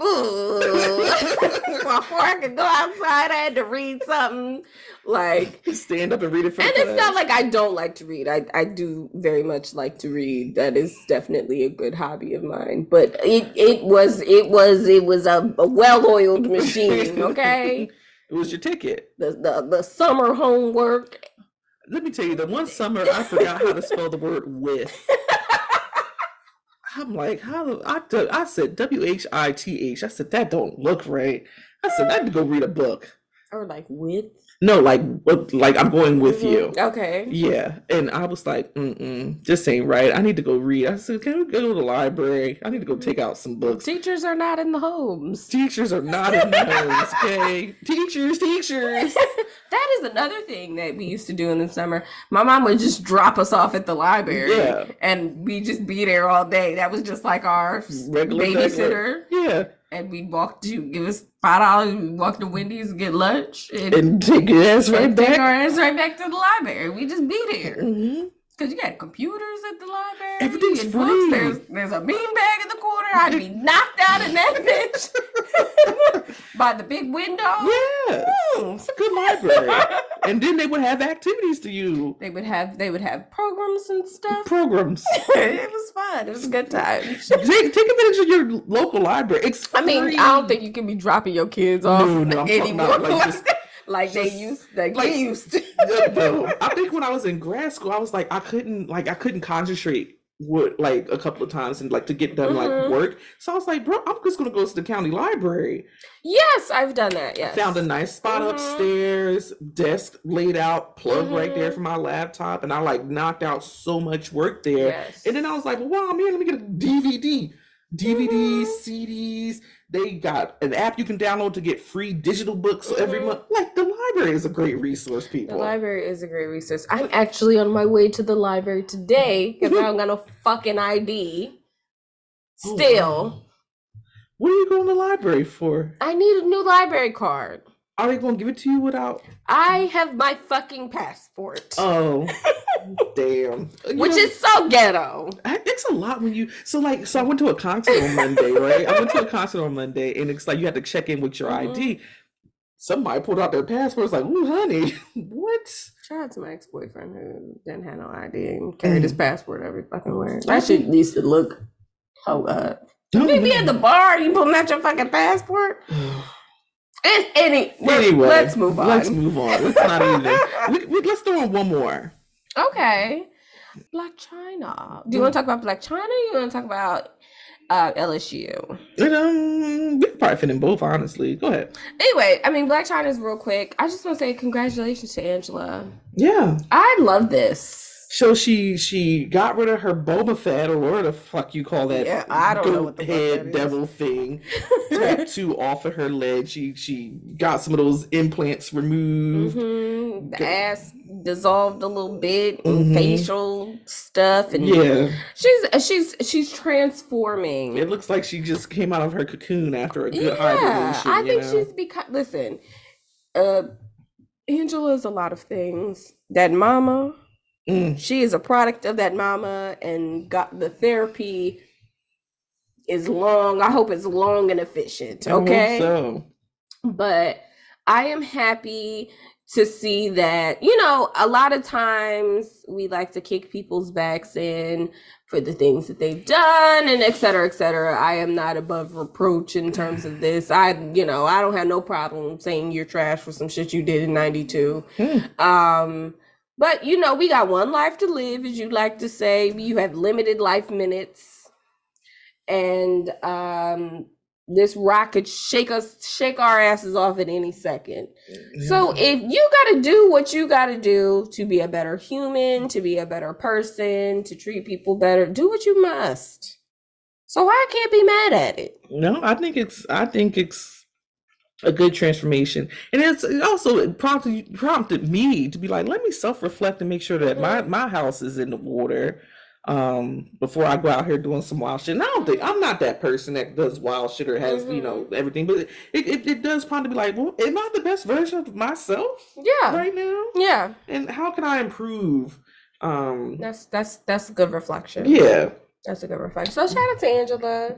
[SPEAKER 2] *laughs* Before I could go outside, I had to read something. Like, *laughs*
[SPEAKER 1] Stand up and read it for
[SPEAKER 2] and it's not like I don't like to read. I, I do very much like to read. That is definitely a good hobby of mine. But it, it was it was it was a, a well-oiled machine. *laughs* Okay,
[SPEAKER 1] it was your ticket.
[SPEAKER 2] the the the summer homework.
[SPEAKER 1] Let me tell you, the one summer I forgot how to spell the word with. I'm like, how I? I said W H I T H. I said that don't look right. I said I had to go read a book.
[SPEAKER 2] Or like with
[SPEAKER 1] No, like, like I'm going with you.
[SPEAKER 2] Mhm. Okay.
[SPEAKER 1] Yeah, and I was like, mm-mm, this ain't right. I need to go read. I said, can we go to the library? I need to go take out some books.
[SPEAKER 2] Teachers are not in the homes.
[SPEAKER 1] Teachers are not in the homes, okay? *laughs* Teachers, teachers. *laughs*
[SPEAKER 2] That is another thing that we used to do in the summer. My mom would just drop us off at the library.
[SPEAKER 1] Yeah.
[SPEAKER 2] And we just be there all day. That was just like our
[SPEAKER 1] Regular
[SPEAKER 2] babysitter.
[SPEAKER 1] Yeah,
[SPEAKER 2] And we'd walk to give us five dollars, we'd walk to Wendy's and get lunch. And,
[SPEAKER 1] and take your ass right
[SPEAKER 2] and take
[SPEAKER 1] back.
[SPEAKER 2] our ass right back to the library. We just be there.
[SPEAKER 1] hmm
[SPEAKER 2] Because you got computers at the library.
[SPEAKER 1] Everything's
[SPEAKER 2] get books,
[SPEAKER 1] free.
[SPEAKER 2] There's, there's a beanbag in the corner. I'd be *laughs* knocked out in that bitch *laughs* by the big window.
[SPEAKER 1] Yeah,
[SPEAKER 2] Mm.
[SPEAKER 1] it's a good library. *laughs* and then they would have activities to you,
[SPEAKER 2] They would have they would have programs and stuff.
[SPEAKER 1] programs.
[SPEAKER 2] it was fun. It was a good time.
[SPEAKER 1] take, take advantage of your local library. It's
[SPEAKER 2] I mean,
[SPEAKER 1] free.
[SPEAKER 2] I don't think you can be dropping your kids off
[SPEAKER 1] No, no,
[SPEAKER 2] anymore
[SPEAKER 1] like, just-
[SPEAKER 2] they used like,
[SPEAKER 1] like-
[SPEAKER 2] they used to. *laughs*
[SPEAKER 1] no, I think when I was in grad school, I was like, I couldn't like I couldn't concentrate with like a couple of times and like to get done
[SPEAKER 2] Mhm.
[SPEAKER 1] like work. So I was like, bro, I'm just gonna go to the county library.
[SPEAKER 2] Yes, I've done that. Yes.
[SPEAKER 1] Found a nice spot
[SPEAKER 2] Mhm.
[SPEAKER 1] upstairs, desk laid out, plug right there
[SPEAKER 2] Mhm.
[SPEAKER 1] for my laptop, and I like knocked out so much work there.
[SPEAKER 2] Yes.
[SPEAKER 1] And then I was like, well, wow, man, let me get a DVD. DVDs,
[SPEAKER 2] Mhm.
[SPEAKER 1] CDs. They got an app you can download to get free digital books every
[SPEAKER 2] Mhm.
[SPEAKER 1] month. Like the library is a great resource, people.
[SPEAKER 2] The library is a great resource. I'm actually on my way to the library today *laughs* because I don't got no fucking ID.
[SPEAKER 1] Oh,
[SPEAKER 2] Still.
[SPEAKER 1] What are you going to the library for?
[SPEAKER 2] I need a new library card.
[SPEAKER 1] Are they to give it to you without?
[SPEAKER 2] I have my fucking passport,
[SPEAKER 1] Oh, *laughs* damn. You
[SPEAKER 2] which
[SPEAKER 1] know,
[SPEAKER 2] is so ghetto.
[SPEAKER 1] I- it's a lot when you. So like, so I went to a concert on Monday, right? I went to a *laughs* concert on Monday, and it's like you had to check in with your
[SPEAKER 2] Mhm.
[SPEAKER 1] ID. Somebody pulled out their passport. It's like, ooh, honey, *laughs* what?
[SPEAKER 2] Shout out to my ex boyfriend who didn't have no ID and carried his
[SPEAKER 1] Mm.
[SPEAKER 2] passport every fucking where. That shit needs to look. Hold up.
[SPEAKER 1] No,
[SPEAKER 2] You be at the bar, you pulling out your fucking passport. *sighs* An- Any,
[SPEAKER 1] Anyway,
[SPEAKER 2] let's move on.
[SPEAKER 1] Let's move on. Let's not even. We, we, let's throw in one more.
[SPEAKER 2] Okay. Blac Chyna. Do you want to talk about Blac Chyna? Or you want to talk about uh, LSU?
[SPEAKER 1] And, um, we could probably fit in both, honestly. Go ahead.
[SPEAKER 2] Anyway, I mean, Blac Chyna is real quick. I just want to say congratulations to Angela.
[SPEAKER 1] Yeah.
[SPEAKER 2] I love this.
[SPEAKER 1] So she she got rid of her Boba Fett or whatever the fuck you call that
[SPEAKER 2] Yeah, I don't know what the
[SPEAKER 1] head devil thing *laughs* tattoo off of her leg. She she got some of those implants removed.
[SPEAKER 2] hmm The ass dissolved a little bit, and
[SPEAKER 1] Mhm.
[SPEAKER 2] facial stuff, and
[SPEAKER 1] Yeah,
[SPEAKER 2] she's she's she's transforming.
[SPEAKER 1] it looks like she just came out of her cocoon after a good
[SPEAKER 2] yeah,
[SPEAKER 1] hibernation.
[SPEAKER 2] I think
[SPEAKER 1] know?
[SPEAKER 2] she's because Listen, uh, Angela is a lot of things. That mama,
[SPEAKER 1] Mm,
[SPEAKER 2] she is a product of that mama, and got the therapy is long. I hope it's long and efficient. Okay,
[SPEAKER 1] so
[SPEAKER 2] but I am happy to see that, you know, a lot of times we like to kick people's backs in for the things that they've done and et cetera, et cetera. I am not above reproach in terms of this. I, you know, I don't have no problem saying you're trash for some shit you did in 92.
[SPEAKER 1] Hmm.
[SPEAKER 2] Um, but you know, we got one life to live, as you like to say. You have limited life minutes. And um this rock could shake us, shake our asses off at any second. So if you got to do what you got to do to be a better human, to be a better person, to treat people better, do what you must. So I can't be mad at it.
[SPEAKER 1] No, I think it's I think it's a good transformation, and it's it also prompted prompted me to be like, let me self reflect and make sure that my my house is in the water um before I go out here doing some wild shit. And I don't think I'm not that person that does wild shit or has you know everything, but it, it, it does prompt to be like, well, am I the best version of myself
[SPEAKER 2] Yeah.
[SPEAKER 1] right now?
[SPEAKER 2] Yeah.
[SPEAKER 1] And how can I improve? Um,
[SPEAKER 2] That's that's that's a good reflection.
[SPEAKER 1] yeah,
[SPEAKER 2] That's a good reflection. So shout out to Angela.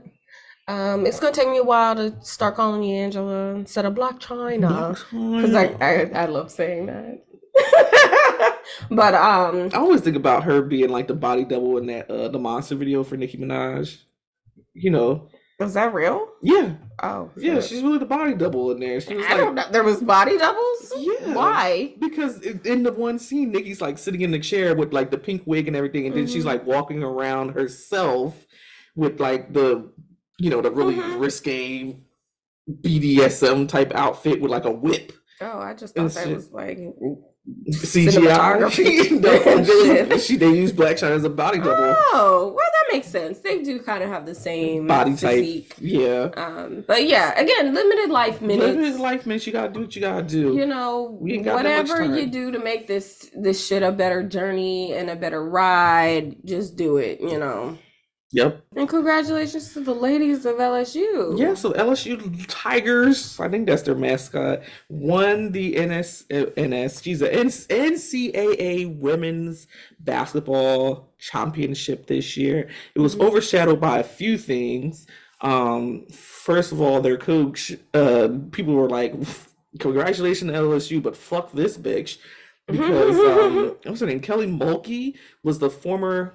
[SPEAKER 2] Um, it's gonna take me a while to start calling you Angela instead of Blac Chyna. Because I, I I love saying that. *laughs* but um
[SPEAKER 1] I always think about her being like the body double in that uh the monster video for Nicki Minaj. You know,
[SPEAKER 2] was that real?
[SPEAKER 1] yeah,
[SPEAKER 2] Oh
[SPEAKER 1] yeah,
[SPEAKER 2] shit.
[SPEAKER 1] she's really the body double in there. She was
[SPEAKER 2] I don't
[SPEAKER 1] like,
[SPEAKER 2] know. There was body doubles?
[SPEAKER 1] Yeah.
[SPEAKER 2] Why?
[SPEAKER 1] because in the one scene, Nicki's like sitting in the chair with like the pink wig and everything, and then she's
[SPEAKER 2] Mhm.
[SPEAKER 1] like walking around herself with like the, you know, the really
[SPEAKER 2] Mhm.
[SPEAKER 1] risque BDSM type outfit with like a whip.
[SPEAKER 2] Oh, I just
[SPEAKER 1] And
[SPEAKER 2] thought that
[SPEAKER 1] shit.
[SPEAKER 2] was like
[SPEAKER 1] CGI. *laughs* No, *laughs* they, she, they use Blac Chyna as a body double.
[SPEAKER 2] Oh, well that makes sense. They do kind of have the same
[SPEAKER 1] body type. Yeah.
[SPEAKER 2] Um, but yeah, again, limited life minutes.
[SPEAKER 1] Limited life, man. You gotta do what you gotta do.
[SPEAKER 2] you know
[SPEAKER 1] We ain't got that much
[SPEAKER 2] whatever you do to make this this shit a better journey and a better ride just do it you know
[SPEAKER 1] Yep.
[SPEAKER 2] and congratulations to the ladies of lsu
[SPEAKER 1] Yeah. So LSU Tigers, I think that's their mascot, won the NS NS. Geez, the NCAA Women's Basketball Championship this year. It was
[SPEAKER 2] Mhm.
[SPEAKER 1] overshadowed by a few things. Um, first of all, their coach. Uh, people were like, "Congratulations to LSU," but fuck this bitch. Because um, what's her name? Kelly Mulkey was the former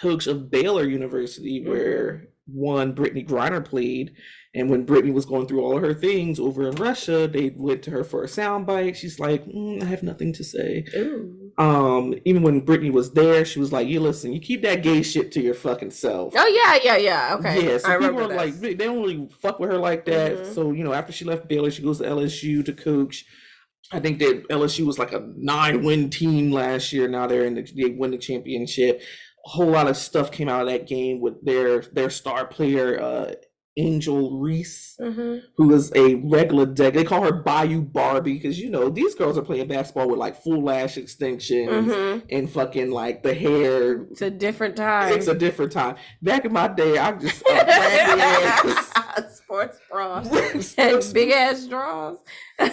[SPEAKER 1] coach of Baylor University, where one Brittney Griner played. And when Brittney was going through all of her things over in Russia, they went to her for a soundbite. She's like, "Mm, I have nothing to say.
[SPEAKER 2] Ooh.
[SPEAKER 1] Um, even when Brittney was there, she was like, "You listen, you keep that gay shit to your fucking self."
[SPEAKER 2] oh yeah yeah yeah okay
[SPEAKER 1] Yeah, so
[SPEAKER 2] i
[SPEAKER 1] people
[SPEAKER 2] remember
[SPEAKER 1] are like, they don't really fuck with her like that.
[SPEAKER 2] Mhm.
[SPEAKER 1] So you know, after she left Baylor, she goes to LSU to coach. I think that LSU was like a nine-win team last year. Now they're in the they win the championship. A whole lot of stuff came out of that game with their their star player, uh, Angel Reese,
[SPEAKER 2] Mhm.
[SPEAKER 1] who is a regular deck. They call her Bayou Barbie because you know these girls are playing basketball with like full lash extensions
[SPEAKER 2] Mhm.
[SPEAKER 1] and fucking like the hair
[SPEAKER 2] it's a different time
[SPEAKER 1] it's a different time. Back in my day, I just uh, *laughs* ass-
[SPEAKER 2] sports bras *laughs* and big ass draws *laughs*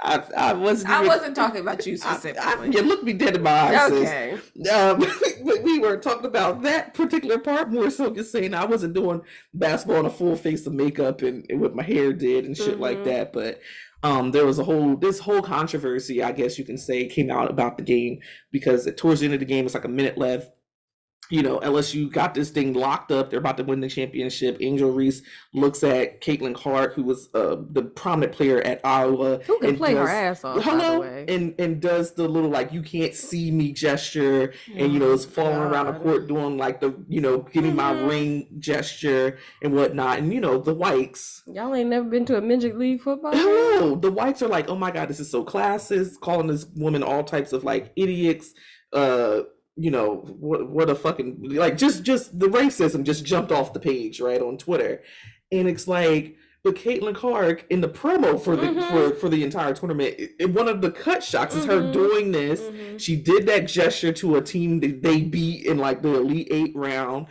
[SPEAKER 1] I, I wasn't.
[SPEAKER 2] i
[SPEAKER 1] even-
[SPEAKER 2] wasn't talking about you
[SPEAKER 1] I, *laughs* I,
[SPEAKER 2] specifically
[SPEAKER 1] you look me dead in my eyes.
[SPEAKER 2] okay
[SPEAKER 1] Um, *laughs* but we were talking about that particular part more so just saying I wasn't doing basketball in a full face of makeup and, and what my hair did and shit like
[SPEAKER 2] Mhm.
[SPEAKER 1] that. But um, there was a whole this whole controversy, I guess you can say, came out about the game because towards the end of the game, it's like a minute left. You know, LSU got this thing locked up. They're about to win the championship. Angel Reese looks at Caitlin Clark, who was uh, the prominent player at Iowa.
[SPEAKER 2] who can
[SPEAKER 1] and
[SPEAKER 2] play her ass off by the
[SPEAKER 1] Hello,
[SPEAKER 2] way
[SPEAKER 1] and and does the little like you can't see me gesture, and you know is falling around the court doing like the you know giving my
[SPEAKER 2] Mhm.
[SPEAKER 1] ring gesture and whatnot, and you know the whites.
[SPEAKER 2] Y'all ain't never been to a midget league football game?
[SPEAKER 1] Hello, the whites are like, oh my god, this is so classist, calling this woman all types of like idiots. Uh, you know what? What a fucking like just just the racism just jumped off the page right on Twitter, and it's like. But Caitlin Clark in the promo for the
[SPEAKER 2] Mhm.
[SPEAKER 1] for for the entire tournament, it, it- one of the cut shots is her
[SPEAKER 2] Mhm.
[SPEAKER 1] doing this.
[SPEAKER 2] Mhm.
[SPEAKER 1] She did that gesture to a team that they beat in like the Elite Eight round,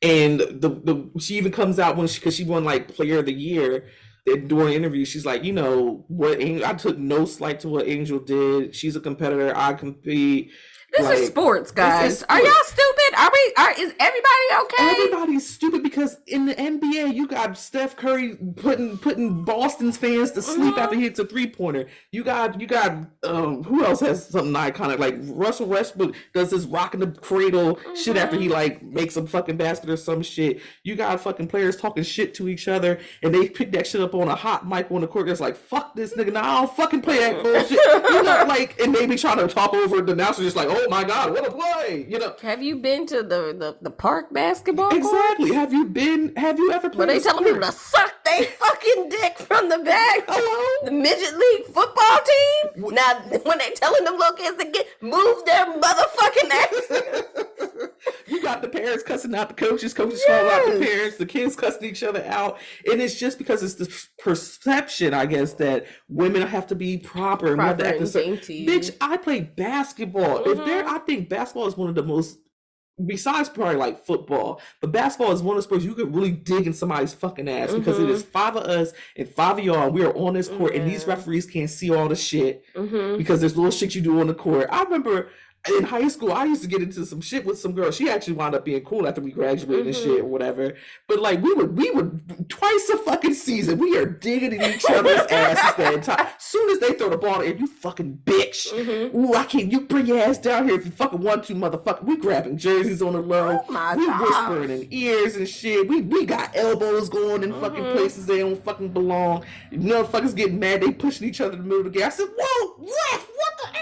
[SPEAKER 1] and the the she even comes out when she because she won like Player of the Year. And during interview, she's like, you know what? Angel, I took no slight to what Angel did. She's a competitor. I compete.
[SPEAKER 2] This
[SPEAKER 1] Like,
[SPEAKER 2] is sports, guys.
[SPEAKER 1] is
[SPEAKER 2] Are y'all stupid? Are we? Are is everybody okay?
[SPEAKER 1] Everybody's stupid because in the NBA, you got Steph Curry putting putting Boston's fans to sleep
[SPEAKER 2] Mhm.
[SPEAKER 1] after he hits a three pointer. You got you got um who else has something iconic like Russell Westbrook does this rocking the cradle shit after he like makes a fucking basket or some shit. You got fucking players talking shit to each other and they pick that shit up on a hot mic on the court. It's like fuck this nigga. Now I don't fucking play that bullshit. You know, *laughs* like and they be trying to talk over the announcer just like oh Oh my god what a play. You know.
[SPEAKER 2] Have you been to the the, the park basketball court?
[SPEAKER 1] Exactly. Have you been? Have you ever played?
[SPEAKER 2] they
[SPEAKER 1] a
[SPEAKER 2] telling people to suck they fucking dick from the back? *laughs*
[SPEAKER 1] Hello.
[SPEAKER 2] The midget league football team. Now, when they telling them little kids to get move their motherfucking ass. *laughs*
[SPEAKER 1] you got the parents cussing out the coaches, coaches calling out the parents, the kids cussing each other out, and it's just because it's the perception, I guess, that women have to be proper and have
[SPEAKER 2] Proper
[SPEAKER 1] to act a
[SPEAKER 2] and dainty.
[SPEAKER 1] Bitch, I play basketball. If mm-hmm.
[SPEAKER 2] There.
[SPEAKER 1] I think basketball is one of the most. Besides probably like football, but basketball is one of the sports you could really dig in somebody's fucking ass because it is five of us and five of y'all. and We are on this court, and these referees can't see all the shit
[SPEAKER 2] Mm-hmm.
[SPEAKER 1] because there's little shit you do on the court. I remember in high school, I used to get into some shit with some girl. She actually wound up being cool after we graduated and
[SPEAKER 2] Mhm.
[SPEAKER 1] shit or whatever. But like we would, we would twice a fucking season. We are digging in each other's *laughs* asses the entire. Soon as they throw the ball in, you fucking bitch.
[SPEAKER 2] Mm-hmm.
[SPEAKER 1] Ooh, I can't. You bring your ass down here if you fucking want to, motherfucker. We grabbing jerseys on the low.
[SPEAKER 2] Oh my
[SPEAKER 1] we
[SPEAKER 2] God.
[SPEAKER 1] whispering in ears and shit. We we got elbows going in fucking
[SPEAKER 2] Mhm.
[SPEAKER 1] places they don't fucking belong. Motherfuckers getting mad. They pushing each other in the middle of the game. I said, whoa, ref, what the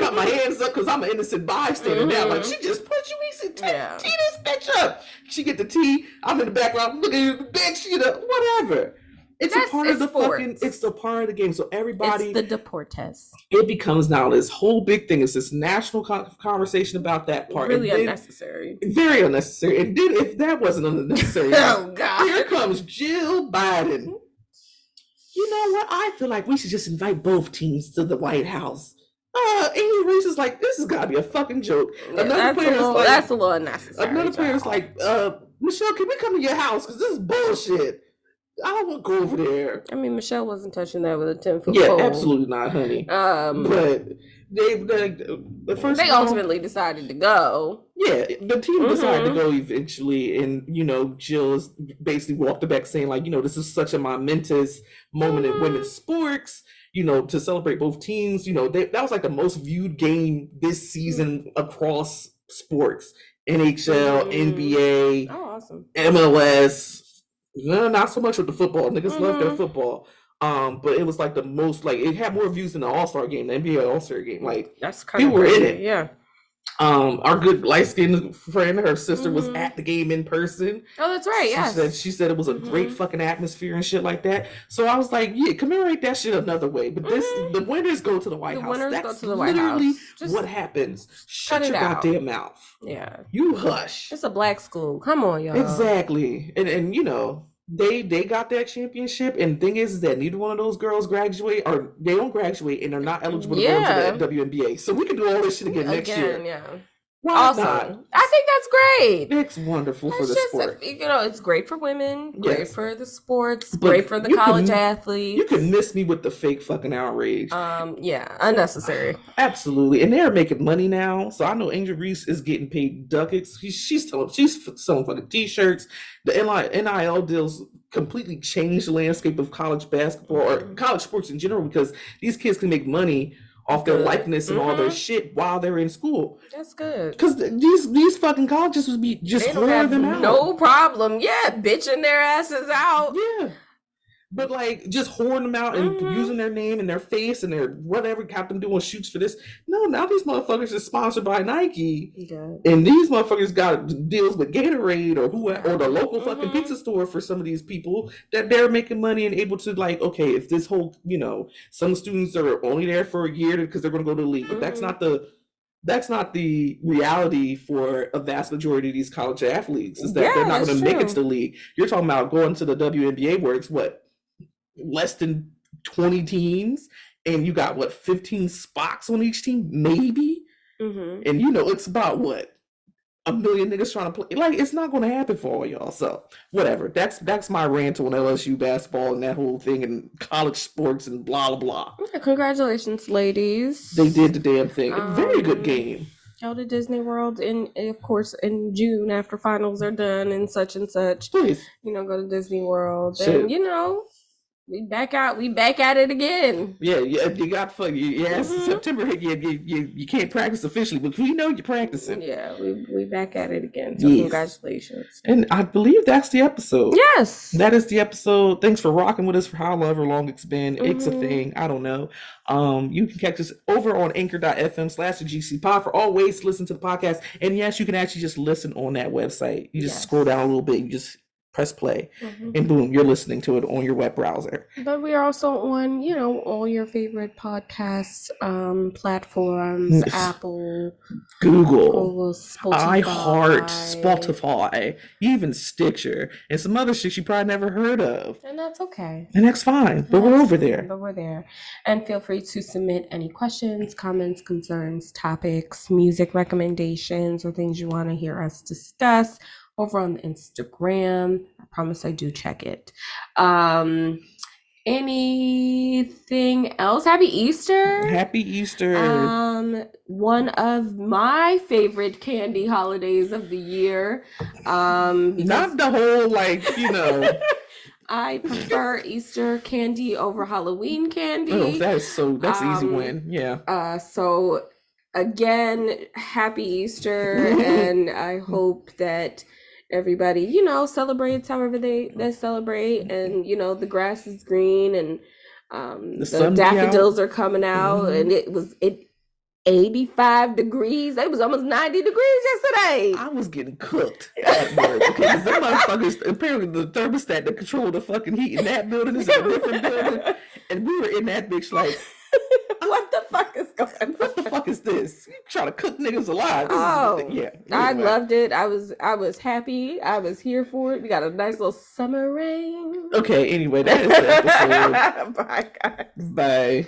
[SPEAKER 1] Got my hands up because I'm an innocent bystander now. Like
[SPEAKER 2] Mhm.
[SPEAKER 1] she just pushed you. We said, tee,
[SPEAKER 2] Yeah.
[SPEAKER 1] this bitch up. She get the tea. I'm in the background. Look at you, bitch. You know, whatever. It's
[SPEAKER 2] That's-
[SPEAKER 1] a part of the fucking.
[SPEAKER 2] sports.
[SPEAKER 1] It's the part of the game. So everybody,
[SPEAKER 2] It's the deportes.
[SPEAKER 1] it becomes now this whole big thing. It's this national con- conversation about that part.
[SPEAKER 2] Really
[SPEAKER 1] then,
[SPEAKER 2] unnecessary.
[SPEAKER 1] very unnecessary. And then if that wasn't unnecessary, *laughs*
[SPEAKER 2] Oh god, here
[SPEAKER 1] comes Jill Biden. You know what? I feel like we should just invite both teams to the White House. Uh, Amy Reese is like, this has got to be a fucking joke.
[SPEAKER 2] Yeah,
[SPEAKER 1] Another player's
[SPEAKER 2] little,
[SPEAKER 1] like-
[SPEAKER 2] that's a little unnecessary.
[SPEAKER 1] Another player's
[SPEAKER 2] child.
[SPEAKER 1] like, uh, Michelle, can we come to your house? Because this is bullshit. I don't want to go over there.
[SPEAKER 2] I mean, Michelle wasn't touching that with a ten foot
[SPEAKER 1] Yeah,
[SPEAKER 2] pole.
[SPEAKER 1] absolutely not, honey.
[SPEAKER 2] Um,
[SPEAKER 1] But they, they, the first
[SPEAKER 2] they ultimately decided to go.
[SPEAKER 1] Yeah, the team decided to go eventually, and you know, Jill's basically walked it back saying, like, you know, this is such a momentous moment in
[SPEAKER 2] Mhm.
[SPEAKER 1] women's sports, you know, to celebrate both teams. You know, they, that was like the most viewed game this season across sports NHL,
[SPEAKER 2] Mhm.
[SPEAKER 1] NBA,
[SPEAKER 2] Oh, awesome.
[SPEAKER 1] MLS. No, not so much with the football. Niggas love their
[SPEAKER 2] Mhm.
[SPEAKER 1] football. Um, but it was like the most, like, it had more views than the All Star game, the NBA All Star game. Like,
[SPEAKER 2] That's kind
[SPEAKER 1] People
[SPEAKER 2] of
[SPEAKER 1] were in it.
[SPEAKER 2] Yeah.
[SPEAKER 1] Um, our good light skinned friend, her sister was
[SPEAKER 2] Mhm.
[SPEAKER 1] at the game in person.
[SPEAKER 2] Oh, that's right.
[SPEAKER 1] She
[SPEAKER 2] Yes.
[SPEAKER 1] said she said it was a great
[SPEAKER 2] Mhm.
[SPEAKER 1] fucking atmosphere and shit like that. So I was like, yeah, commemorate that shit another way. But this,
[SPEAKER 2] Mhm.
[SPEAKER 1] the winners go to the White
[SPEAKER 2] The
[SPEAKER 1] House.
[SPEAKER 2] winners go
[SPEAKER 1] That's
[SPEAKER 2] to the White
[SPEAKER 1] literally
[SPEAKER 2] House. Just-
[SPEAKER 1] what happens. Shut your
[SPEAKER 2] out.
[SPEAKER 1] goddamn mouth.
[SPEAKER 2] yeah.
[SPEAKER 1] You hush.
[SPEAKER 2] It's a black school. Come on, y'all.
[SPEAKER 1] Exactly. And and you know, they they got that championship. And thing is, that neither one of those girls graduate or they don't graduate and they're not eligible to
[SPEAKER 2] Yeah.
[SPEAKER 1] go into the WNBA. So we can do all this shit again, next year.
[SPEAKER 2] yeah.
[SPEAKER 1] Why
[SPEAKER 2] Awesome.
[SPEAKER 1] not?
[SPEAKER 2] I think that's great.
[SPEAKER 1] It's wonderful for the
[SPEAKER 2] just,
[SPEAKER 1] sport.
[SPEAKER 2] you know, it's great for women, great
[SPEAKER 1] Yes.
[SPEAKER 2] for the sports,
[SPEAKER 1] But
[SPEAKER 2] great for the
[SPEAKER 1] you can-
[SPEAKER 2] college athletes.
[SPEAKER 1] You can miss me with the fake fucking outrage.
[SPEAKER 2] um, yeah, unnecessary. *sighs*
[SPEAKER 1] Absolutely, and they're making money now. So I know Angel Reese is getting paid ducats. She's she's selling she's selling fucking t-shirts. The NIL NIL deals completely changed the landscape of college basketball or
[SPEAKER 2] Mhm.
[SPEAKER 1] college sports in general because these kids can make money off their likeness and all their
[SPEAKER 2] Mhm.
[SPEAKER 1] shit while they're in school.
[SPEAKER 2] That's good.
[SPEAKER 1] Because these these fucking colleges would be just
[SPEAKER 2] They don't
[SPEAKER 1] them out.
[SPEAKER 2] no problem. Yeah, bitching their asses out.
[SPEAKER 1] Yeah. But like just whoring them out and
[SPEAKER 2] Mhm.
[SPEAKER 1] using their name and their face and their whatever, got them doing shoots for this. No, now these motherfuckers are sponsored by Nike.
[SPEAKER 2] Yeah.
[SPEAKER 1] And these motherfuckers got deals with Gatorade or who or the local fucking
[SPEAKER 2] Mhm.
[SPEAKER 1] pizza store for some of these people that they're making money and able to like, okay, if this whole, you know, some students are only there for a year because they're gonna go to the league. But that's
[SPEAKER 2] Mhm.
[SPEAKER 1] not the that's not the reality for a vast majority of these college athletes, is that
[SPEAKER 2] Yeah,
[SPEAKER 1] they're not gonna make it to the league. You're talking about going to the WNBA where it's what less than 20 teams and you got what 15 spots on each team, maybe?
[SPEAKER 2] Mm-hmm.
[SPEAKER 1] and you know it's about what a million niggas trying to play. Like it's not going to happen for all y'all. So whatever. That's that's my rant on LSU basketball and that whole thing and college sports and blah blah blah.
[SPEAKER 2] Yeah, congratulations, ladies.
[SPEAKER 1] They did the damn thing. Very good
[SPEAKER 2] Um,
[SPEAKER 1] game.
[SPEAKER 2] Go to Disney World in, of course, in June after finals are done and such and such.
[SPEAKER 1] Please.
[SPEAKER 2] You know, go to Disney World
[SPEAKER 1] Shit.
[SPEAKER 2] and you know, we back out. We back at it again.
[SPEAKER 1] Yeah, yeah, you got fuck. Yeah,
[SPEAKER 2] Mhm.
[SPEAKER 1] September hit. You, you, you, you can't practice officially, but we know you're practicing.
[SPEAKER 2] Yeah, we we back at it again. So
[SPEAKER 1] Yes.
[SPEAKER 2] congratulations.
[SPEAKER 1] And I believe that's the episode.
[SPEAKER 2] Yes.
[SPEAKER 1] That is the episode. Thanks for rocking with us for however long it's been. It's a
[SPEAKER 2] Mhm.
[SPEAKER 1] thing. I don't know. Um, you can catch us over on anchor.fm slash the GC pod for all ways to listen to the podcast. And yes, you can actually just listen on that website. You just
[SPEAKER 2] Yes.
[SPEAKER 1] scroll down a little bit, you just press play,
[SPEAKER 2] Mhm.
[SPEAKER 1] and boom, you're listening to it on your web browser.
[SPEAKER 2] But we are also on, you know, all your favorite podcasts um platforms,
[SPEAKER 1] Yes.
[SPEAKER 2] Apple,
[SPEAKER 1] Google.
[SPEAKER 2] Google, Spotify.
[SPEAKER 1] iHeart, Spotify, even Stitcher, and some other shit you probably never heard of.
[SPEAKER 2] And that's okay.
[SPEAKER 1] And that's fine, but we're over there.
[SPEAKER 2] But we're there. And feel free to submit any questions, comments, concerns, topics, music recommendations, or things you want to hear us discuss over on Instagram. I promise I do check it. Um anything else? Happy Easter.
[SPEAKER 1] Happy Easter.
[SPEAKER 2] Um, one of my favorite candy holidays of the year. Um,
[SPEAKER 1] Not the whole, like, you *laughs* know.
[SPEAKER 2] I prefer Easter candy over Halloween candy.
[SPEAKER 1] oh, that is so, that's an easy
[SPEAKER 2] Um,
[SPEAKER 1] win. Yeah.
[SPEAKER 2] Uh, so again, happy Easter, *laughs* and I hope that everybody, you know, celebrates however they they celebrate, and you know, the grass is green, and um,
[SPEAKER 1] The
[SPEAKER 2] the,
[SPEAKER 1] sun be out.
[SPEAKER 2] daffodils are coming out,
[SPEAKER 1] Mhm.
[SPEAKER 2] and it was it. 85 degrees. It was almost 90 degrees yesterday.
[SPEAKER 1] I was getting cooked at work because them motherfuckers, apparently the thermostat that control the fucking heat in that building is a different building. And we were in that bitch like, *laughs*
[SPEAKER 2] what the fuck is going
[SPEAKER 1] what the fuck is this? You trying to cook niggas alive. This is-
[SPEAKER 2] Oh,
[SPEAKER 1] yeah.
[SPEAKER 2] I loved it. I was I was happy. I was here for it. We got a nice little summer rain.
[SPEAKER 1] Okay, anyway, that is the episode. *laughs*
[SPEAKER 2] Bye guys.
[SPEAKER 1] Bye.